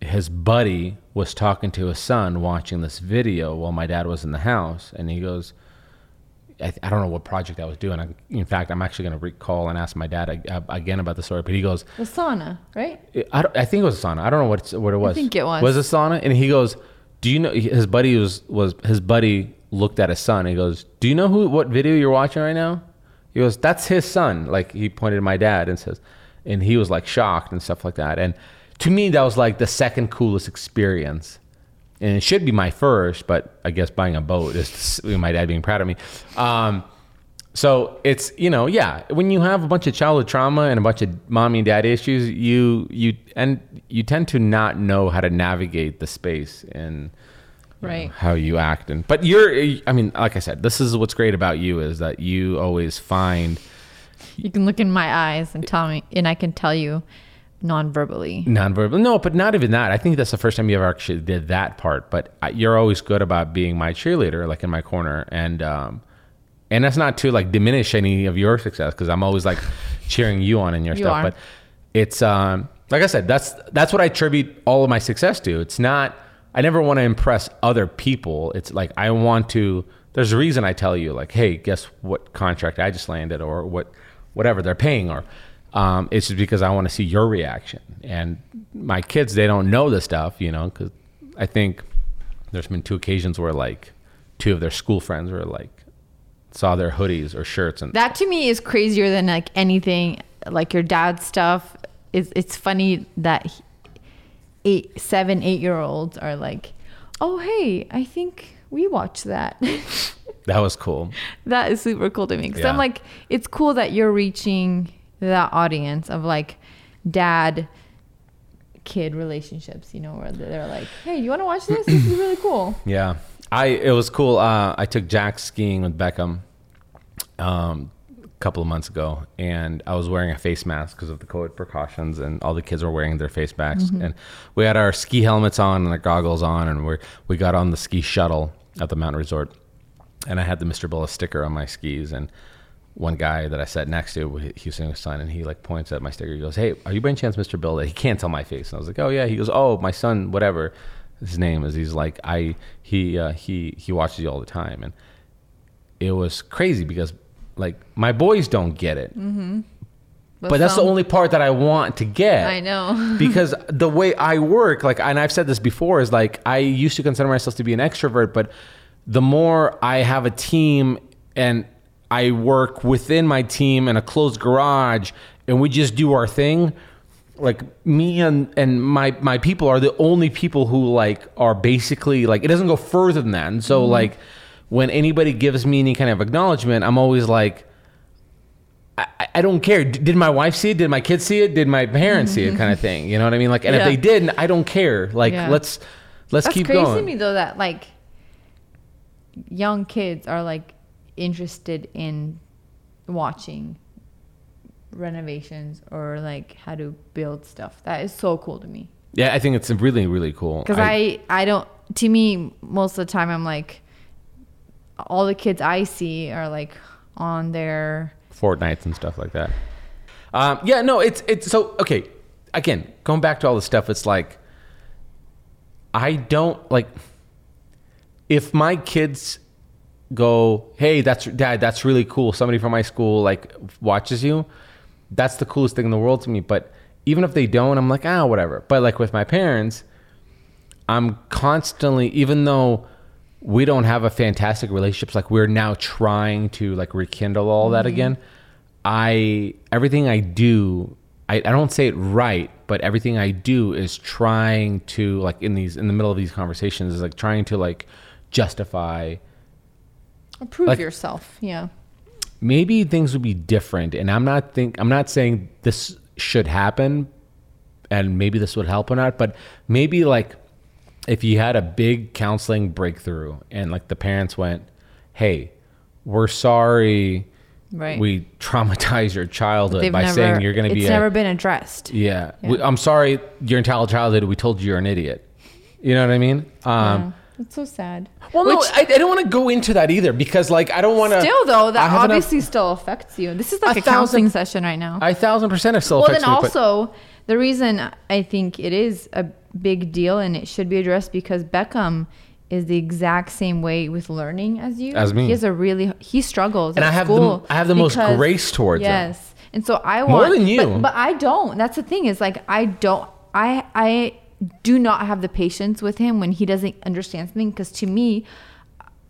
his buddy was talking to his son watching this video while my dad was in the house, and he goes. I, I don't know what project I was doing. I, in fact, I'm actually going to recall and ask my dad uh, again about the story. But he goes, The sauna, right? I, think it was a sauna. I don't know what what it was. I think it was. Was it sauna? And he goes, "Do you know?" His buddy was was his buddy looked at his son. And he goes, "Do you know who what video you're watching right now?" He goes, "That's his son." Like he pointed to my dad and says, and he was like shocked and stuff like that. And to me, that was like the second coolest experience. And it should be my first, but I guess buying a boat is my dad being proud of me. Um, so it's you know yeah when you have a bunch of childhood trauma and a bunch of mommy and daddy issues you you and you tend to not know how to navigate the space and you know, how you act and but you're i mean like i said this is what's great about you is that you always find You can look in my eyes and tell me, and I can tell you non-verbally. nonverbal? No but not even that. I think that's the first time you ever actually did that part. But I- you're always good about being my cheerleader like in my corner. And um and that's not to like diminish any of your success because i'm always like cheering you on in your You stuff. are. but it's um like i said that's that's what i attribute all of my success to. It's not i never want to impress other people. It's like i want to there's a reason i tell you like hey guess what contract i just landed or what whatever they're paying or um, it's just because i want to see your reaction and my kids they don't know this stuff you know because i think there's been two occasions where like two of their school friends were like saw their hoodies or shirts and That to me is crazier than like anything like your dad's stuff. Is it's funny that he- eight, seven, eight year olds are like, oh hey, I think we watched that. that was cool that is super cool to me because I'm like, it's cool that you're reaching that audience of like dad kid relationships, you know, where they're like, "Hey, you want to watch this? This is really cool." Yeah, I it was cool. Uh, I took Jack skiing with Beckham um, a couple of months ago, and I was wearing a face mask because of the COVID precautions, and all the kids were wearing their face masks, and we had our ski helmets on and our goggles on, and we we got on the ski shuttle at the mountain resort, and I had the Mr. Bullis sticker on my skis, and one guy that I sat next to, he was his son, and he like points at my sticker. He goes, "Hey, are you by any chance Mr. Bill?" He can't tell my face, and I was like, "Oh yeah." He goes, "Oh, my son, whatever his name is." He's like, "I he uh, he he watches you all the time," and it was crazy because like my boys don't get it, but that's the only part that I want to get. I know. because the way I work, like, and I've said this before, is like I used to consider myself to be an extrovert, but the more I have a team and I work within my team in a closed garage and we just do our thing, like me and and my my people are the only people who like are basically like it doesn't go further than that. And so mm-hmm. like when anybody gives me any kind of acknowledgement, I'm always like I, I don't care. Did my wife see it? Did my kids see it? Did my parents see it? Mm-hmm. Kind of thing. You know what I mean? Like, and Yeah. if they didn't, I don't care. Like, Yeah. let's let's That's keep crazy going. to me though that like young kids are like interested in watching renovations or like how to build stuff. That is so cool to me. Yeah, I think it's really really cool. Because I, I don't to me most of the time I'm like all the kids I see are like on their Fortnites and stuff like that. Um, yeah, no, it's it's so okay. Again, going back to all the stuff, it's like I don't like if my kids go, "Hey, that's dad, that's really cool. Somebody from my school like watches you." That's the coolest thing in the world to me. But even if they don't, I'm like, ah, whatever. But like with my parents, I'm constantly, even though we don't have a fantastic relationship, like we're now trying to like rekindle all that again. I everything I do, I, I don't say it right, but everything I do is trying to like in these in the middle of these conversations is like trying to like justify prove Like- yourself. Yeah. maybe things would be different and i'm not think i'm not saying this should happen and maybe this would help or not but maybe like if you had a big counseling breakthrough and like the parents went hey we're sorry Right. we traumatized your childhood by never saying you're going to be it's a, never been addressed. yeah, We, i'm sorry your entire childhood we told you you're an idiot you know what i mean um Yeah. That's so sad. well no I, I don't want to go into that either because like i don't want to Still though, that have enough- obviously still affects you. This is like A a, counseling thousand- session right now. I thousand percent it still well, affects then me. but- also the reason I think it is a big deal and it should be addressed because Beckham is the exact same way with learning as you. As me. He has a really he struggles And at I have the- school I have the most grace towards him. yes. And so I want. More than you. but, but I don't. That's the thing is like I don't. I I do not have the patience with him when he doesn't understand something because to me.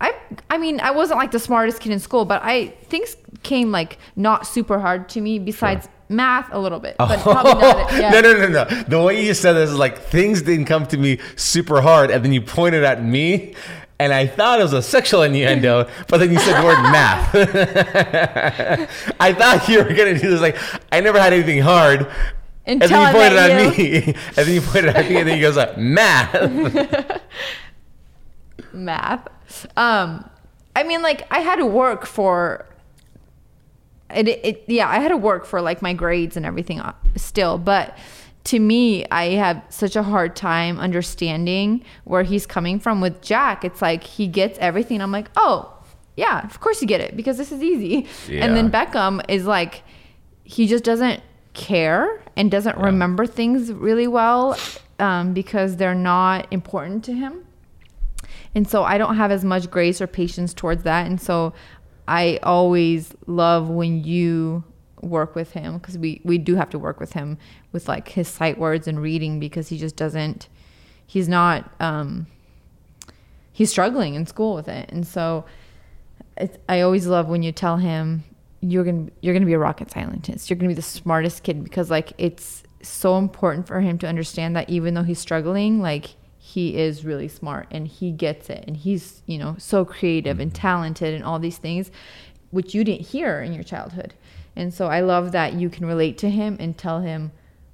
I I mean I wasn't like the smartest kid in school, but I things came like not super hard to me besides math a little bit, but probably not. Yeah. No, no, no, no. The way you said this is like things didn't come to me super hard, and then you pointed at me, and I thought it was a sexual innuendo, but then you said the word math. I thought you were gonna do this like I never had anything hard. And Until then I you pointed at me, and then you pointed at me, and then he goes, like, "Math." math. Um, I mean, like I had to work for it, it. Yeah, I had to work for like my grades and everything uh, still, but to me, I have such a hard time understanding where he's coming from with Jack. It's like he gets everything. I'm like, oh, yeah, of course you get it because this is easy. And then Beckham is like, he just doesn't care and doesn't remember things really well um, because they're not important to him. And so I don't have as much grace or patience towards that. And so I always love when you work with him because we, we do have to work with him with like his sight words and reading because he just doesn't, he's not, um, he's struggling in school with it. And so it's, I always love when you tell him you're to, you're to be a rocket scientist. You're to be the smartest kid because like it's so important for him to understand that even though he's struggling, like he is really smart and he gets it and he's, you know, so creative and talented and all these things which you didn't hear in your childhood. And so I love that you can relate to him and tell him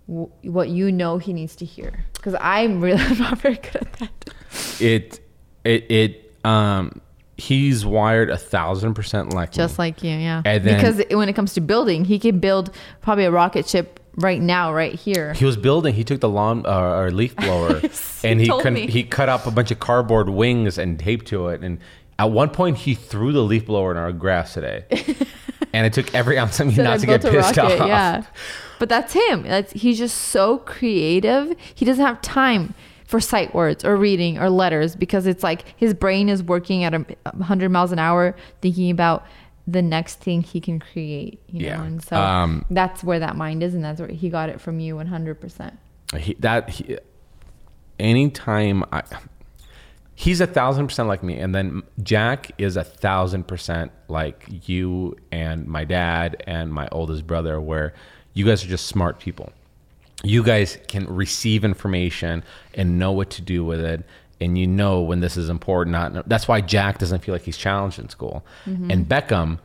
w- what you know he needs to hear. Because I'm really not very good at that. It it it um he's wired a thousand percent like Just me. like you, yeah. And then- because when it comes to building, he can build probably a rocket ship right now, right here. he was building. He took the lawn uh, or leaf blower, and he he con- he cut up a bunch of cardboard wings and taped to it. And at one point, he threw the leaf blower in our grass today, and it took every ounce of me Said not to get pissed rocket, off. Yeah. But that's him. That's he's just so creative. He doesn't have time for sight words or reading or letters because it's like his brain is working at a 100 miles an hour thinking about the next thing he can create, you know. Yeah. And so Um, that's where that mind is and that's where he got it from you 100%. He, that he, anytime I, he's a thousand percent like me, and then Jack is a thousand percent like you and my dad and my oldest brother, where you guys are just smart people. You guys can receive information and know what to do with it, and you know when this is important. Not that's why Jack doesn't feel like he's challenged in school, mm-hmm. and Beckham,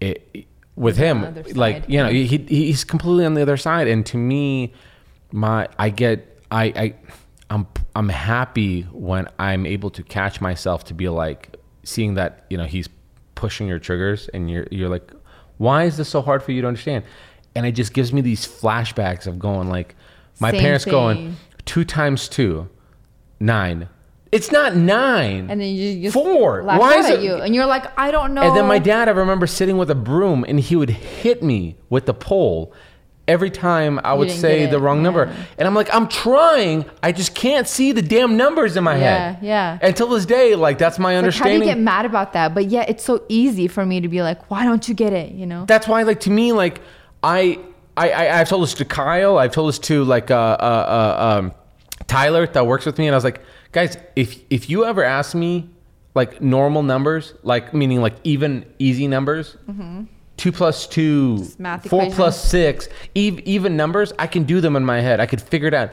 it, with him, on the other like you know, he he's completely on the other side, and to me, my I get I I I'm I'm happy when I'm able to catch myself to be like seeing that you know he's pushing your triggers and you're you're like why is this so hard for you to understand and it just gives me these flashbacks of going like my Same parents going two times two nine it's not nine And then you just Four. laugh Why is it- you and you're like, I don't know. and then my dad, I remember sitting with a broom and he would hit me with the pole every time I would say the wrong number. And I'm like, I'm trying. I just can't see the damn numbers in my Yeah, head. yeah. Yeah. Until this day, like that's my Like, how do understanding. you get mad about that? But yeah, it's so easy for me to be like, why don't you get it? You know? that's why, like to me, like I, I, I I've told this to Kyle. I've told this to like uh, uh, uh, um, Tyler that works with me, and I was like, guys, if if you ever ask me like normal numbers, like meaning like even easy numbers, two plus two, Mm-hmm. four equations. plus six, ev- even numbers, I can do them in my head. I could figure it out.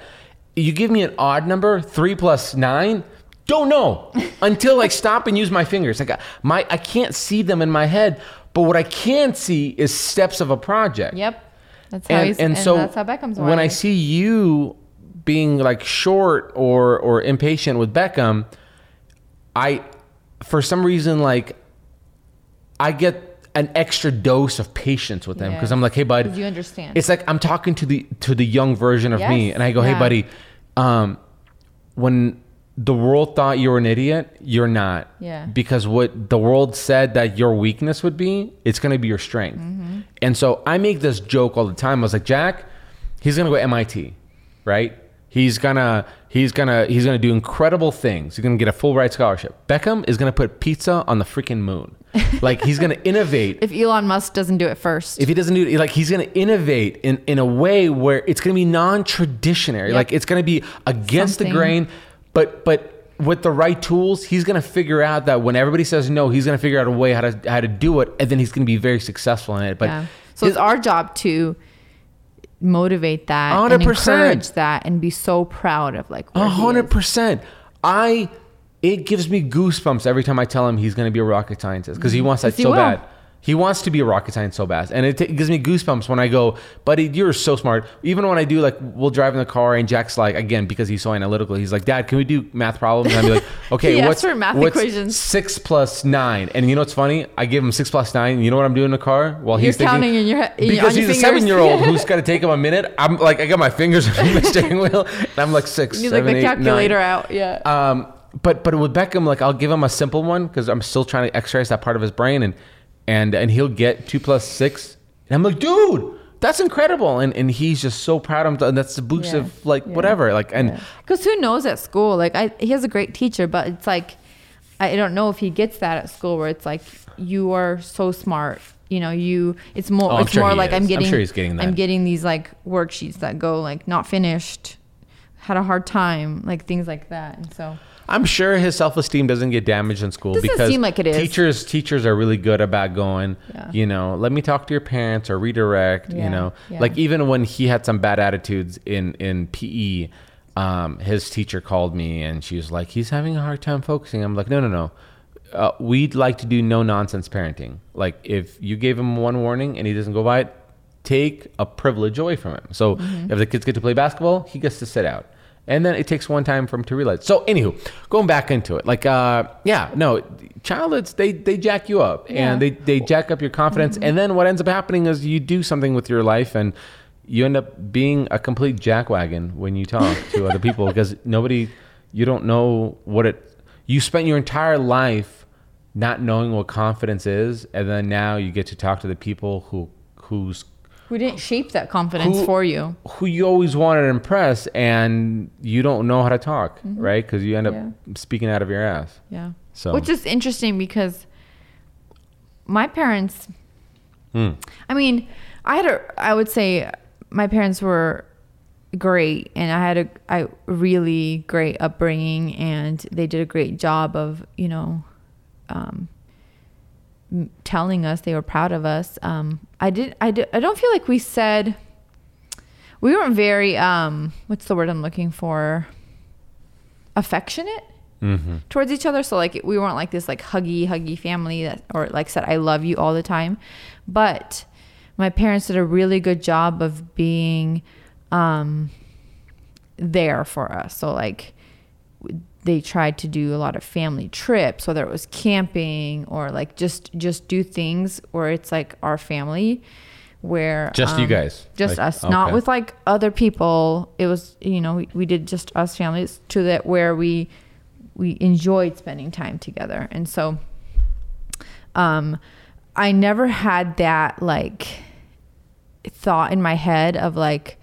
You give me an odd number, three plus nine. Don't know until I stop and use my fingers. Like my, I can't see them in my head, but what I can see is steps of a project Yep. That's how and, he's and and so that's how Beckham's when I see you being like short or or impatient with Beckham, I for some reason like I get an extra dose of patience with him because Yeah. I'm like, hey bud, you understand. It's like I'm talking to the to the young version of me, and I go, hey yeah. buddy, um, when the world thought you were an idiot, you're not. Yeah. Because what the world said that your weakness would be, it's going to be your strength. Mm-hmm. And so I make this joke all the time. I was like, Jack, he's going to go MIT, right? He's gonna he's gonna he's gonna do incredible things. He's gonna get a full ride scholarship. Beckham is gonna put pizza on the freaking moon. Like he's gonna innovate if Elon Musk doesn't do it first. if he doesn't do it, like he's going to innovate in, in a way where it's going to be non-traditional Yep. like it's going to be against Something. the grain but but with the right tools he's going to figure out that when everybody says no he's going to figure out a way how to how to do it and then he's going to be very successful in it but yeah. So it's our job to motivate that and 100%. encourage that and be so proud of like A hundred percent. I it gives me goosebumps every time I tell him he's going to be a rocket scientist because he mm-hmm. wants that he so will. bad. He wants to be a rocket scientist so bad, and it, t- gives me goosebumps when I go, "Buddy, you're so smart." Even when I do like, we'll drive in the car, and Jack's like, again because he's so analytical, he's like, "Dad, can we do math problems?" And I'm like, "Okay, what's, for math what's equations. six plus nine? And you know what's funny? I give him six plus nine. You know what I'm doing in the car while You're he's thinking, counting in your head because he's a seven year old who's got to take him a minute. I'm like, I got my fingers on the steering wheel, and I'm like six, You need like the eight, nine. calculator out. Yeah. Um, but but with Beckham, like I'll give him a simple one because I'm still trying to exercise that part of his brain, and and and he'll get two plus six, and I'm like, dude, that's incredible, and and he's just so proud of him, and that's the boost Yeah. of like whatever, like and Because who knows at school? Like, I, he has a great teacher, but it's like, I don't know if he gets that at school where it's like, you are so smart. You know, you, it's more, Oh, I'm it's sure more like is. I'm I'm getting, sure he's getting I'm getting these like worksheets that go like not finished, had a hard time, like things like that. And so, I'm sure his self esteem doesn't get damaged in school Doesn't because seem like it is. teachers teachers are really good about going, Yeah. you know, let me talk to your parents or redirect, you know. yeah. Like even when he had some bad attitudes in in PE, um, his teacher called me and she was like, he's having a hard time focusing. I'm like, no, no, no. Uh, we'd like to do no nonsense parenting. Like if you gave him one warning and he doesn't go by it, take a privilege away from him. So Mm-hmm. if the kids get to play basketball, he gets to sit out. And then it takes one time for him to realize. So, anywho, going back into it, like, uh, yeah, no, childhoods they they jack you up Yeah. and they they jack up your confidence, and then what ends up happening is you do something with your life and you end up being a complete jackwagon when you talk to other people because nobody, you don't know what it. You spent your entire life not knowing what confidence is, and then now you get to talk to the people who who's We didn't shape that confidence Who- for you. who you always wanted to impress, and you don't know how to talk, right? Because you end up Mm-hmm. Yeah. speaking out of your ass. Yeah. So- Which is interesting because my parents Hmm. I mean, I had a I would say my parents were great and I had a I really great upbringing and they did a great job of, you know, um telling us they were proud of us. Um I did I did, I don't feel like we said we weren't very um what's the word I'm looking for? affectionate Mm-hmm. towards each other. So like we weren't like this like huggy huggy family that or like said I love you all the time. But my parents did a really good job of being um there for us. So like they tried to do a lot of family trips whether it was camping or like just just do things where it's like our family where Just you um, guys? just Like, us not with like other people it was you know we, we did just us families to that where we we enjoyed spending time together and so um i never had that like thought in my head of like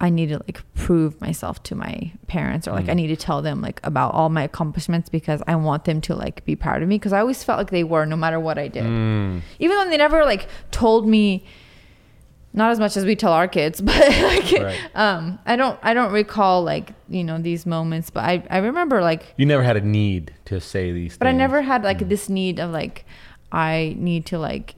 i need to like prove myself to my parents or like Mm. i need to tell them like about all my accomplishments because i want them to like be proud of me because i always felt like they were no matter what i did Mm. even though they never like told me not as much as we tell our kids but like Right. um i don't i don't recall like you know these moments but i i remember like You never had a need to say these but i never had Mm. like this need of like i need to like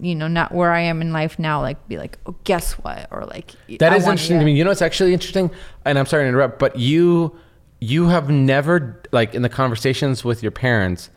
you know not where i am in life now like be like oh guess what or like That I is interesting to me. You know, it's actually interesting, and I'm sorry to interrupt, but you you have never like in the conversations with your parents,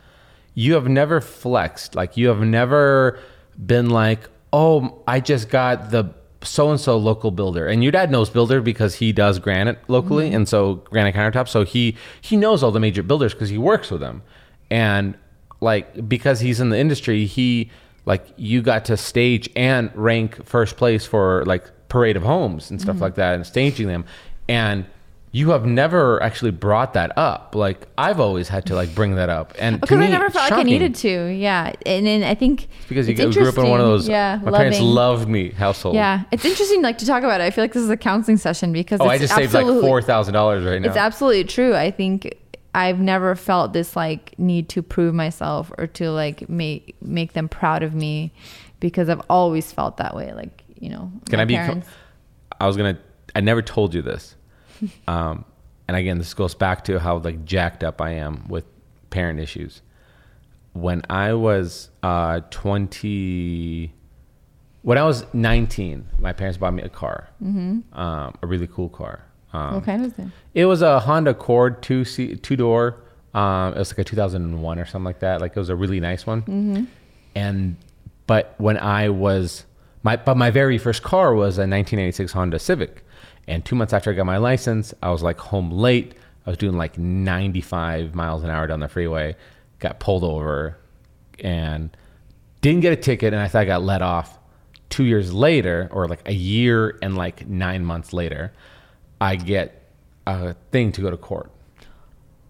you have never flexed. Like you have never been like, oh, I just got the so and so local builder, and your dad knows builder because he does granite locally, mm-hmm. and so granite countertops. So he he knows all the major builders because he works with them, and like because he's in the industry, he like you got to stage and rank first place for like parade of homes and stuff Mm-hmm. like that and staging them and you have never actually brought that up like i've always had to like bring that up and to because me, I never felt like I needed to. Yeah, and then I think it's because you it's grew up in one of those. Yeah, my parents loving. loved me household Yeah, it's interesting like to talk about it. I feel like this is a counseling session because oh it's i just saved like $4000 right now It's absolutely true. I think I've never felt this like need to prove myself or to like make make them proud of me because I've always felt that way. Like you know, Can I be? parents- I was gonna. I never told you this. Um, and again, this goes back to how like jacked up I am with parent issues. When I was uh, twenty, when I was nineteen, my parents bought me a car, um, a really cool car. Um, what kind is it? it was a Honda Accord two seat, two door. Um, it was like a 2001 or something like that. Like it was a really nice one. Mm-hmm. And but when I was my but my very first car was a 1986 Honda Civic. And two months after I got my license, I was like home late. I was doing like 95 miles an hour down the freeway. Got pulled over, and didn't get a ticket. And I thought I got let off. Two years later, or like a year and like nine months later, I get a thing to go to court.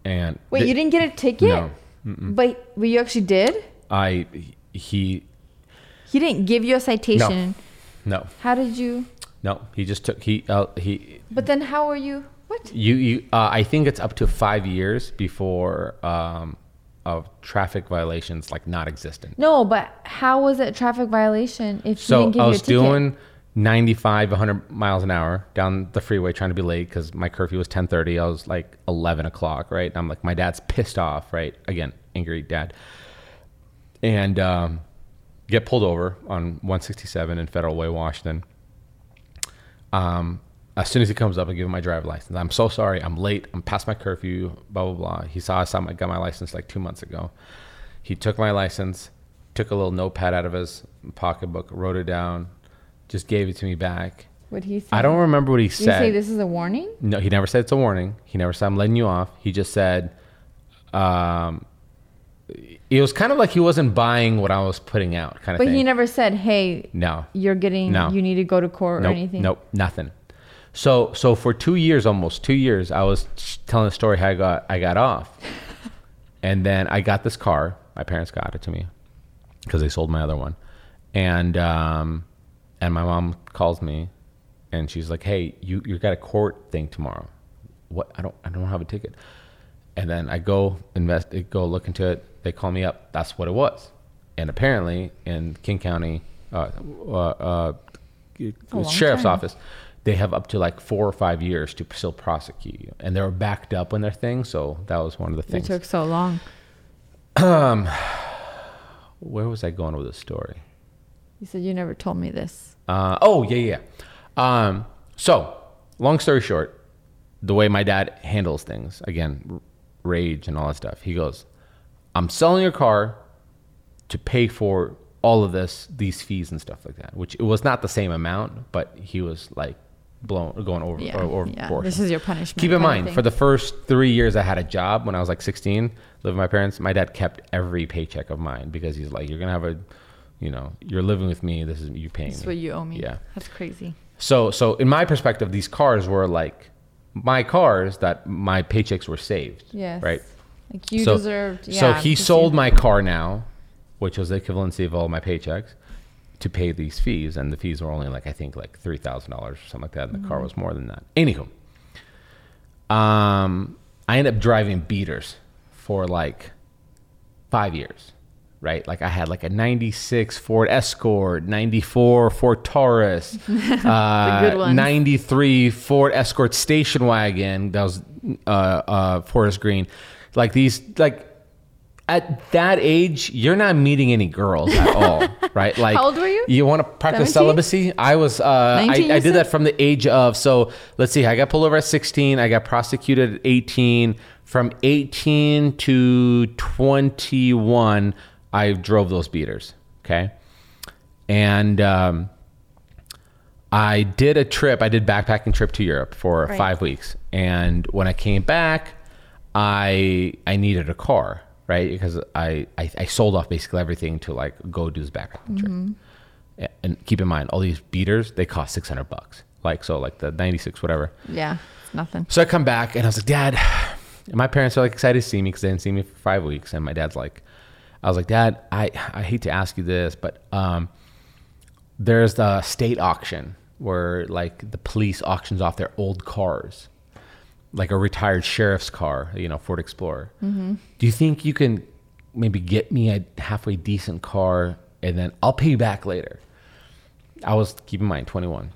And Wait, th- you didn't get a ticket? No. But but you actually did? I he He didn't give you a citation. no no. How did you? no he just took he uh, he But then how were you? What? you you uh, I think it's up to five years before um of traffic violations like not existent. No, but how was it traffic violation if you So didn't give I was doing 95 100 miles an hour down the freeway trying to be late because my curfew was 10:30. I was like 11 o'clock, right? And I'm like my dad's pissed off, right? Again, angry dad. And um, get pulled over on 167 in Federal Way, Washington. Um, as soon as he comes up, I give him my driver license. I'm so sorry. I'm late. I'm past my curfew. Blah blah blah. He saw I saw my, got my license like two months ago. He took my license, took a little notepad out of his pocketbook, wrote it down, just gave it to me back. What he say? I don't remember what he Did he say said. this is a warning? No, he never said it's a warning. He never said I'm letting you off. He just said, um, it was kind of like he wasn't buying what I was putting out, kind of But thing. he never said, "Hey, no, you're getting. No. You need to go to court nope, or anything." nope, nothing. So, so for two years, almost two years, I was telling the story how I got I got off, and then I got this car. My parents got it to me because they sold my other one, and um, and my mom calls me, and she's like, "Hey, you you got a court thing tomorrow. What? I don't I don't have a ticket." And then I go invest, go look into it. They call me up. That's what it was. And apparently, in King County, uh, uh, uh, sheriff's time. office, they have up to like four or five years to still prosecute you, and they were backed up on their thing. So that was one of the things. It took so long. Um, Where was I going with this story? You said you never told me this. Uh, oh yeah, yeah. Um, so long story short, the way my dad handles things, again, r- rage and all that stuff. He goes, "I'm selling your car to pay for all of this, these fees and stuff like that." Which it was not the same amount, but he was like blown, going over, Yeah, over yeah. This is your punishment. Keep in mind, for the first three years I had a job when I was like 16, living with my parents, my dad kept every paycheck of mine because he's like, you're going to have a, you know, you're living with me. This is you paying me. what you owe me. Yeah. That's crazy. So, so in my perspective, these cars were like my cars that my paychecks were saved. Yes. Right. Like you so, deserved. Yeah, so he sold my car now, which was the equivalency of all my paychecks, to pay these fees, and the fees were only like I think like three thousand dollars or something like that. And the car was more than that. Anywho, um, I ended up driving beaters for like five years, right? Like I had like a '96 Ford Escort, '94 Ford Taurus, uh, '93 Ford Escort station wagon. That was uh, uh, forest green. Like these, like at that age, you're not meeting any girls at all, right? Like, How old were you? You want to practice 17? celibacy? I was. Uh, I, 19, you I did that from the age of. So let's see. I got pulled over at 16. I got prosecuted at 18. From 18 to 21, I drove those beaters. Okay, and um, I did a trip. I did backpacking trip to Europe for Right. five weeks, and when I came back, I I needed a car, right? Because I I, I sold off basically everything to like go do this backpacking trip. And keep in mind, all these beaters they cost six hundred bucks. Like so, like the ninety six, whatever. Yeah. Nothing. So I come back and I was like, Dad, and my parents are like excited to see me because they didn't see me for five weeks. And my dad's like, I was like, Dad, I, I hate to ask you this, but um, there's the state auction where like the police auctions off their old cars, like a retired sheriff's car, you know, Ford Explorer. Do you think you can maybe get me a halfway decent car and then I'll pay you back later? I was keep in mind 21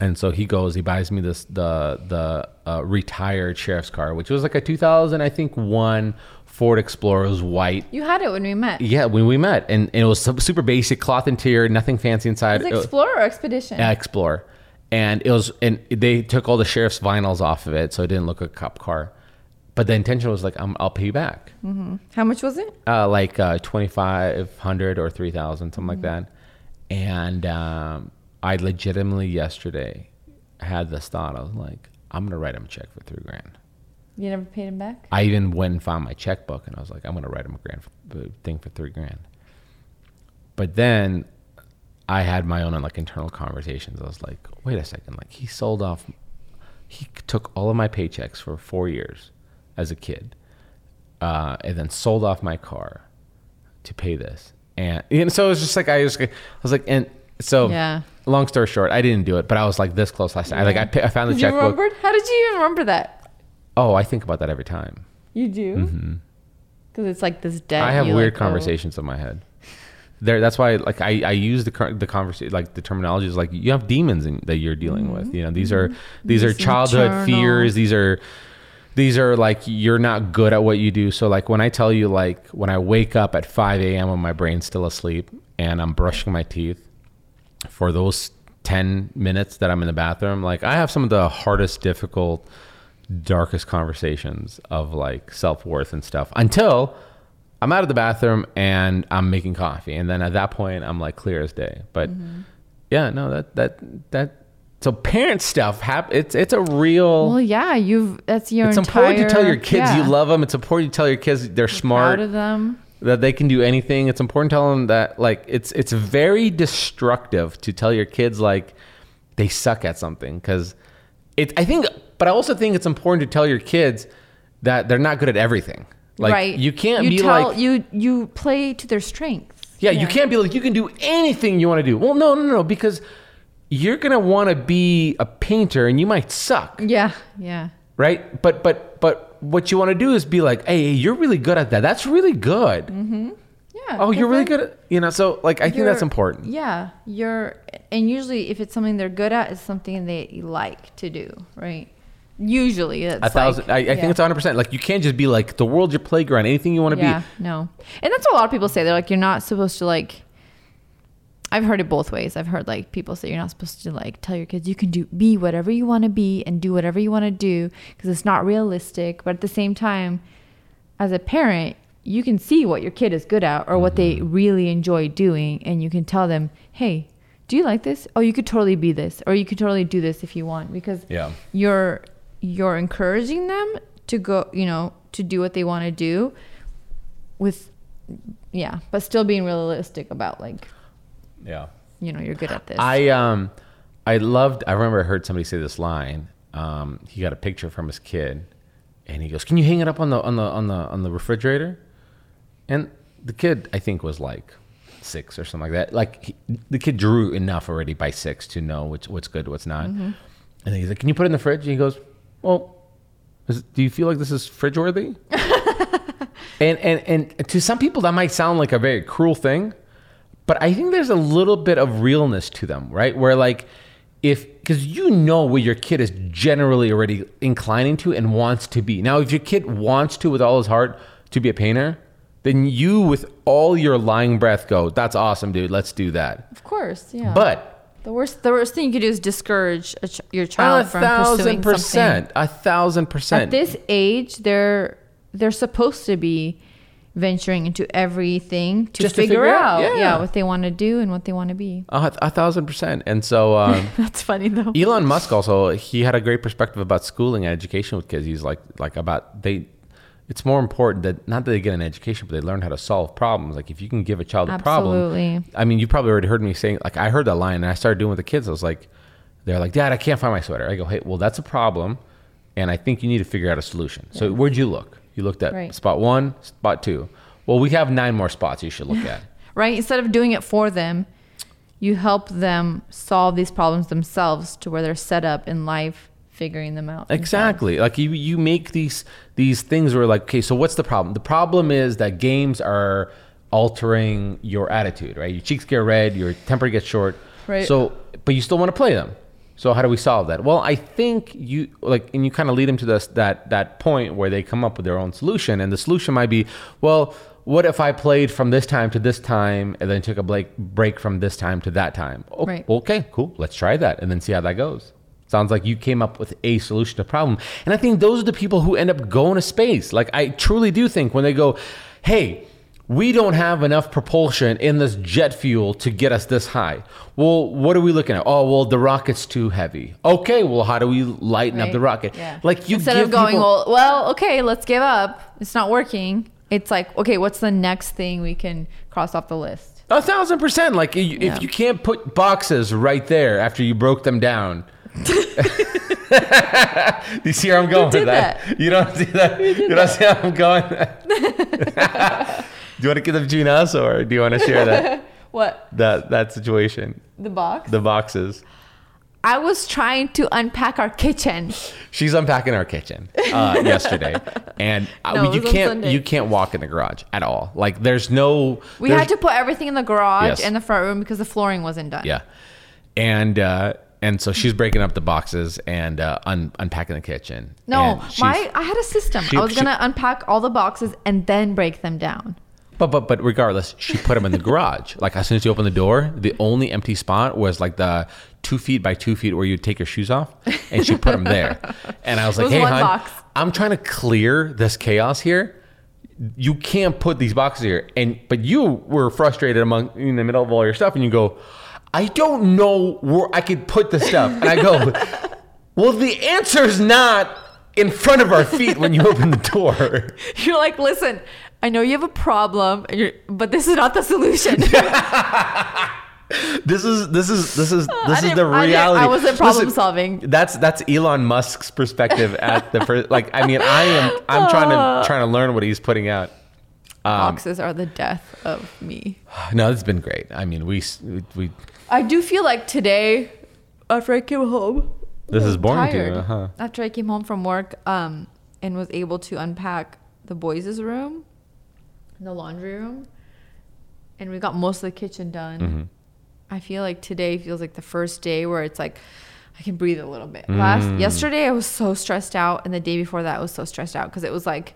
and so he goes he buys me this the the uh, retired sheriff's car which was like a 2000 i think one ford explorer was white. You had it when we met. yeah when we met. And, and it was super basic cloth interior nothing fancy inside. It was- Explorer or Expedition. yeah, explorer. And it was and they took all the sheriff's vinyls off of it so it didn't look like a cop car. But the intention was like I'm, i'll pay you back. How much was it? uh, like uh, 2500 or 3000 something like that. And um, i legitimately yesterday had this thought i was like i'm gonna write him a check for three grand You never paid him back? i even went and found my checkbook and i was like i'm gonna write him a grand for, thing for three grand but then i had my own like internal conversations i was like wait a second like he sold off he took all of my paychecks for four years as a kid uh, and then sold off my car to pay this. And, and so it was just like I was, I was like, and so Yeah. long story short, I didn't do it, but I was like this close last night. Like I, pi- I found the you checkbook. remember? How did you even remember that? Oh, I think about that every time. You do? Because it's like this debt. Mm-hmm. I have weird like, conversations in my head. There, that's why like I, I use the the conversation like the terminology is like you have demons in, that you're dealing with. You know these are these are childhood internal- fears. These are these are like you're not good at what you do. So like when I tell you like when I wake up at 5 a.m. when my brain's still asleep and I'm brushing my teeth for those 10 minutes that I'm in the bathroom, like I have some of the hardest, difficult, darkest conversations of like self worth and stuff until I'm out of the bathroom and I'm making coffee. And then at that point, I'm like clear as day. But mm-hmm. yeah, no, that that that. So parent stuff, hap- it's it's a real. Well, yeah, you've that's your it's entire. important to tell your kids yeah, you love them. It's important to tell your kids they're smart, Proud of them. That they can do anything. It's important to tell them that like it's it's very destructive to tell your kids like they suck at something because it. I think, but I also think it's important to tell your kids that they're not good at everything. Like right. you can't you be tell, like you you play to their strengths. yeah, you can't be like you can do anything you want to do. Well, no, no, no, because you're gonna want to be a painter and you might suck, Yeah, yeah. right? But but but what you want to do is be like, hey, you're really good at that. That's really good. Mm-hmm. Yeah. Oh, you're really good at you know. So like, I think that's important. Yeah, you're, and usually if it's something they're good at, it's something they like to do, right? Usually, it's A thousand. Like, I, I think it's 100. percent Like you can't just be like the world's your playground. Anything you want to be. yeah, be. no, and that's what a lot of people say. They're like, you're not supposed to like. I've heard it both ways. I've heard like people say you're not supposed to like tell your kids you can do be whatever you want to be and do whatever you want to do because it's not realistic. But at the same time, as a parent, you can see what your kid is good at or what they Mm-hmm. really enjoy doing, and you can tell them, "Hey, do you like this? Oh, you could totally be this, or you could totally do this if you want." Because Yeah. you're you're encouraging them to go, you know, to do what they want to do, with yeah, but still being realistic about like, Yeah. you know, you're good at this. I um, I loved. I remember I heard somebody say this line. Um, he got a picture from his kid, and he goes, "Can you hang it up on the on the on the on the refrigerator?" And the kid, I think, was like six or something like that. Like he, the kid drew enough already by six to know which what's good, what's not. And then he's like, "Can you put it in the fridge?" And he goes, "Well, is, do you feel like this is fridge worthy?" and and and to some people that might sound like a very cruel thing, but I think there's a little bit of realness to them, right? Where like if because you know what your kid is generally already inclining to and wants to be. Now, if your kid wants to with all his heart to be a painter, then you with all your lying breath go, "That's awesome, dude. Let's do that." of course, yeah. But the worst the worst thing you could do is discourage a ch- your child from pursuing something. percent, a thousand percent. At this age, they're they're supposed to be venturing into everything to, Just to figure, figure out, out, yeah. yeah. what they want to do and what they want to be. A, a thousand percent. And so um, That's funny though. Elon Musk also he had a great perspective about schooling and education with kids. He's like like about they it's more important that not that they get an education, but they learn how to solve problems. Like if you can give a child a problem. I mean, you probably already heard me saying like I heard that line and I started doing with the kids. I was like, they're like, Dad, I can't find my sweater. I go, Hey, well that's a problem and I think you need to figure out a solution. So where'd you look? You looked at Right. spot one, spot two. Well, we have nine more spots you should look at. right? Instead of doing it for them, you help them solve these problems themselves to where they're set up in life figuring them out. themselves. Exactly. Like you, you make these these things where like, okay, so what's the problem? The problem is that games are altering your attitude, right? Your cheeks get red, your temper gets short. Right. So, but you still want to play them. So how do we solve that? Well, I think you like, and you kind of lead them to this that that point where they come up with their own solution, and the solution might be, well, what if I played from this time to this time, and then took a break break from this time to that time? O- Right. Okay, cool. Let's try that, and then see how that goes. Sounds like you came up with a solution to the problem. And I think those are the people who end up going to space. Like, I truly do think when they go, hey, we don't have enough propulsion in this jet fuel to get us this high. Well, what are we looking at? Oh, well, the rocket's too heavy. Okay, well, how do we lighten up the rocket? Yeah. Like, you instead give of going, people- well, well, okay, let's give up. It's not working. It's like, okay, what's the next thing we can cross off the list? A thousand percent. Like, you- Yeah. if you can't put boxes right there after you broke them down. do you see where I'm going with that? You don't see that? You don't see how I'm going? do you want to give them between us or do you want to share that What? that that situation? The box? The boxes. I was trying to unpack our kitchen. She's unpacking our kitchen uh, yesterday, and uh, No, you can't Sunday. you can't walk in the garage at all. Like there's no. We there's- had to put everything in the garage Yes. and the front room because the flooring wasn't done. Yeah, and uh, and so she's breaking up the boxes and uh, un- unpacking the kitchen. No, my I had a system. she- I was she- gonna unpack all the boxes and then break them down. But but but regardless, she put them in the garage. Like as soon as you open the door, the only empty spot was like the two feet by two feet where you'd take your shoes off, and she put them there. And I was like, was "Hey, hon, box. I'm trying to clear this chaos here. You can't put these boxes here." And but you were frustrated among in the middle of all your stuff, and you go. I don't know where I could put the stuff. And I go, well, the answer's not in front of our feet when you open the door. You're like, listen, I know you have a problem, but this is not the solution. This is this is this is uh, this is the reality. I wasn't problem Listen, solving. That's that's Elon Musk's perspective at the first. Like, I mean, I am I'm trying to trying to learn what he's putting out. Um, Boxes are the death of me. No, it's been great. I mean, we we, I do feel like today, after I came home, This is boring to you, tired. huh? After I came home from work, um, and was able to unpack the boys' room, the laundry room, and we got most of the kitchen done. Mm-hmm. I feel like today feels like the first day where it's like I can breathe a little bit. Last Mm. yesterday I was so stressed out, and the day before that I was so stressed out because it was like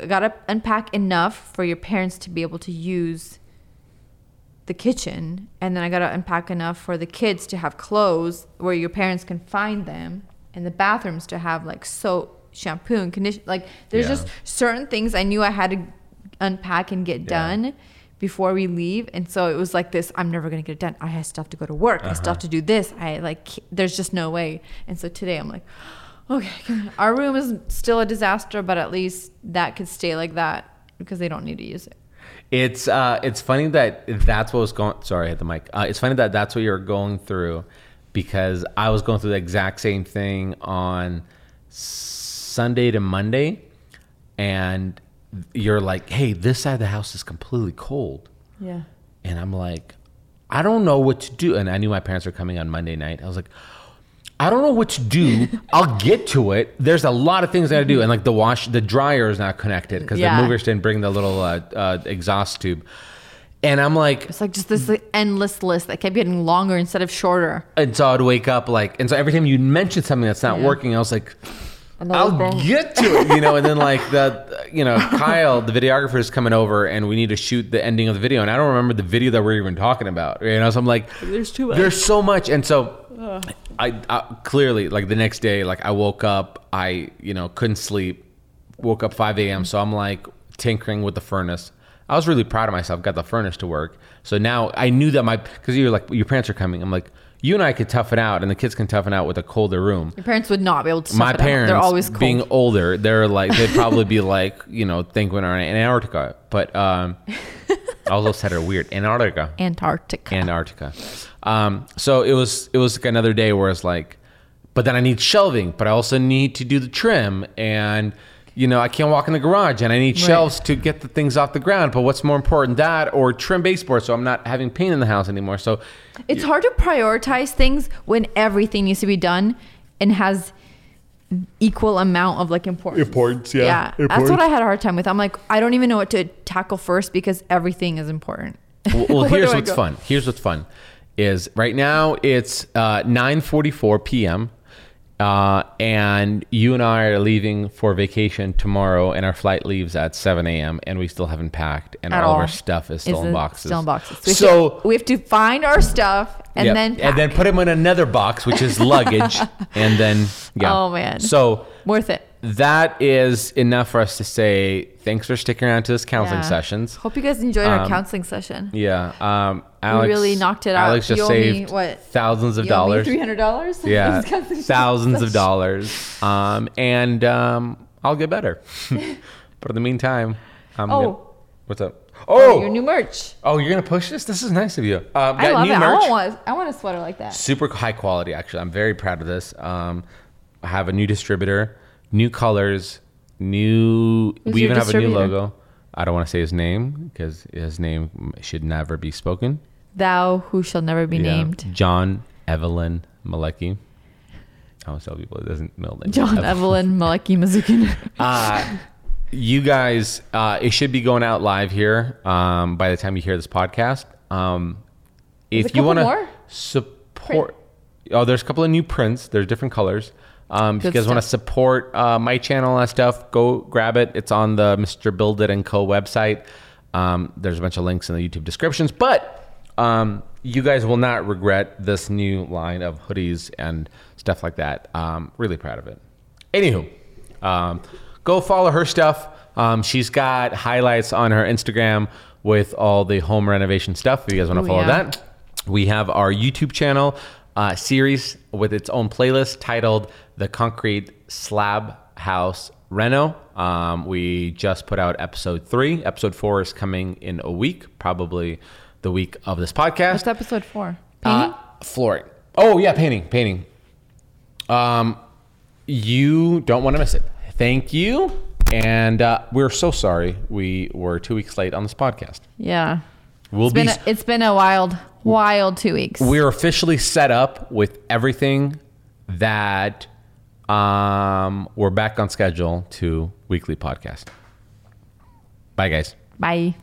I gotta unpack enough for your parents to be able to use the kitchen and then i gotta unpack enough for the kids to have clothes where your parents can find them and the bathrooms to have like soap shampoo and condition like there's Yeah. just certain things i knew i had to unpack and get Yeah. done before we leave and so it was like this i'm never gonna get it done i still have stuff to go to work i still Uh-huh. have to do this i like there's just no way and so today i'm like okay our room is still a disaster but at least that could stay like that because they don't need to use it It's uh, it's funny that that's what was going. Sorry, I hit the mic. Uh, it's funny that that's what you're going through, because I was going through the exact same thing on Sunday to Monday, and you're like, "Hey, this side of the house is completely cold," yeah and I'm like, "I don't know what to do." And I knew my parents were coming on Monday night. I was like. I don't know what to do. I'll get to it. There's a lot of things I gotta do, and like the wash, the dryer is not connected because Yeah. the movers didn't bring the little uh, uh, exhaust tube. And I'm like, It's like just this like, endless list that kept getting longer instead of shorter. and so I'd wake up like, and so every time you mention something that's not Yeah. working, I was like, I'll thing. get to it, you know. And then like the, you know, Kyle, the videographer, is coming over, and we need to shoot the ending of the video, and I don't remember the video that we're even talking about, you know. So I'm like, There's too much. There's so much, and so I, I clearly like the next day, like I woke up, I you know couldn't sleep, woke up 5 a.m. So I'm like tinkering with the furnace. I was really proud of myself. Got the furnace to work. So now I knew that my because you're like your parents are coming. I'm like you and I could tough it out, and the kids can tough it out with a colder room. Your parents would not be able to. My parents, they're always cold. being older, they're like they'd probably be like you know think we're in Antarctica, but um, I also said it weird Antarctica. Antarctica. Antarctica. Um, so it was it was like another day where it's like, but then I need shelving, but I also need to do the trim, and you know I can't walk in the garage, and I need Right. shelves to get the things off the ground. But what's more important, that or trim baseboards so I'm not having pain in the house anymore. So it's hard to prioritize things when everything needs to be done and has equal amount of like importance. Importance, yeah. Yeah, that's what I had a hard time with. I'm like, I don't even know what to tackle first because everything is important. well, well, here's what's go? fun. Here's what's fun is right now it's uh, 9:44 p.m. Uh, and you and I are leaving for vacation tomorrow, and our flight leaves at 7 a.m. and we still haven't packed, and At all of all. our stuff is still Is in boxes. Still in boxes. we, So, have to, we have to find our stuff and Yep. then and then put them in another box, which is luggage, and then yeah. Oh, man. So worth it. That is enough for us to say thanks for sticking around to this counseling Yeah. sessions. Hope you guys enjoyed our Um, counseling session. Yeah, um, Alex really knocked it out. Alex just You owe me, saved what? thousands of dollars. Three hundred dollars. yeah, thousands of dollars. Um, and um, I'll get better. but in the meantime, I'm Oh. gonna- what's up? Oh, Your new merch. oh, you're gonna push this? This is nice of you. Um, I got love new it. I merch. want, I want a sweater like that. Super high quality, actually. I'm very proud of this. Um, I have a new distributor, new colors, new. Who's we even have a new logo. I don't want to say his name because his name should never be spoken. Thou who shall never be Yeah. named. John Evelyn Malecki. I want to tell people it doesn't middle name. John Evelyn Malaki Mazukin. Uh, you guys, uh, it should be going out live here um, by the time you hear this podcast. Um, if you want to support, oh, there's a couple of new prints. There's different colors. Um, if you guys want to support uh, my channel and stuff, go grab it. It's on the Mr. Build It and Co. website. Um, there's a bunch of links in the YouTube descriptions, but um, you guys will not regret this new line of hoodies and stuff like that. Um, really proud of it. Anywho, um, go follow her stuff. Um, she's got highlights on her Instagram with all the home renovation stuff. If you guys want to follow yeah. that. We have our YouTube channel uh, series with its own playlist titled "The Concrete Slab House Reno." Um, we just put out episode three. Episode four is coming in a week, probably the week of this podcast. What's episode four? Painting? Uh, flooring. Oh yeah, painting, painting. Um, you don't want to miss it. Thank you, and uh, we're so sorry we were two weeks late on this podcast. yeah. We'll It's be. been a, it's been a wild, wild two weeks. we're officially set up with everything that um, we're back on schedule to weekly podcast. Bye, guys. Bye.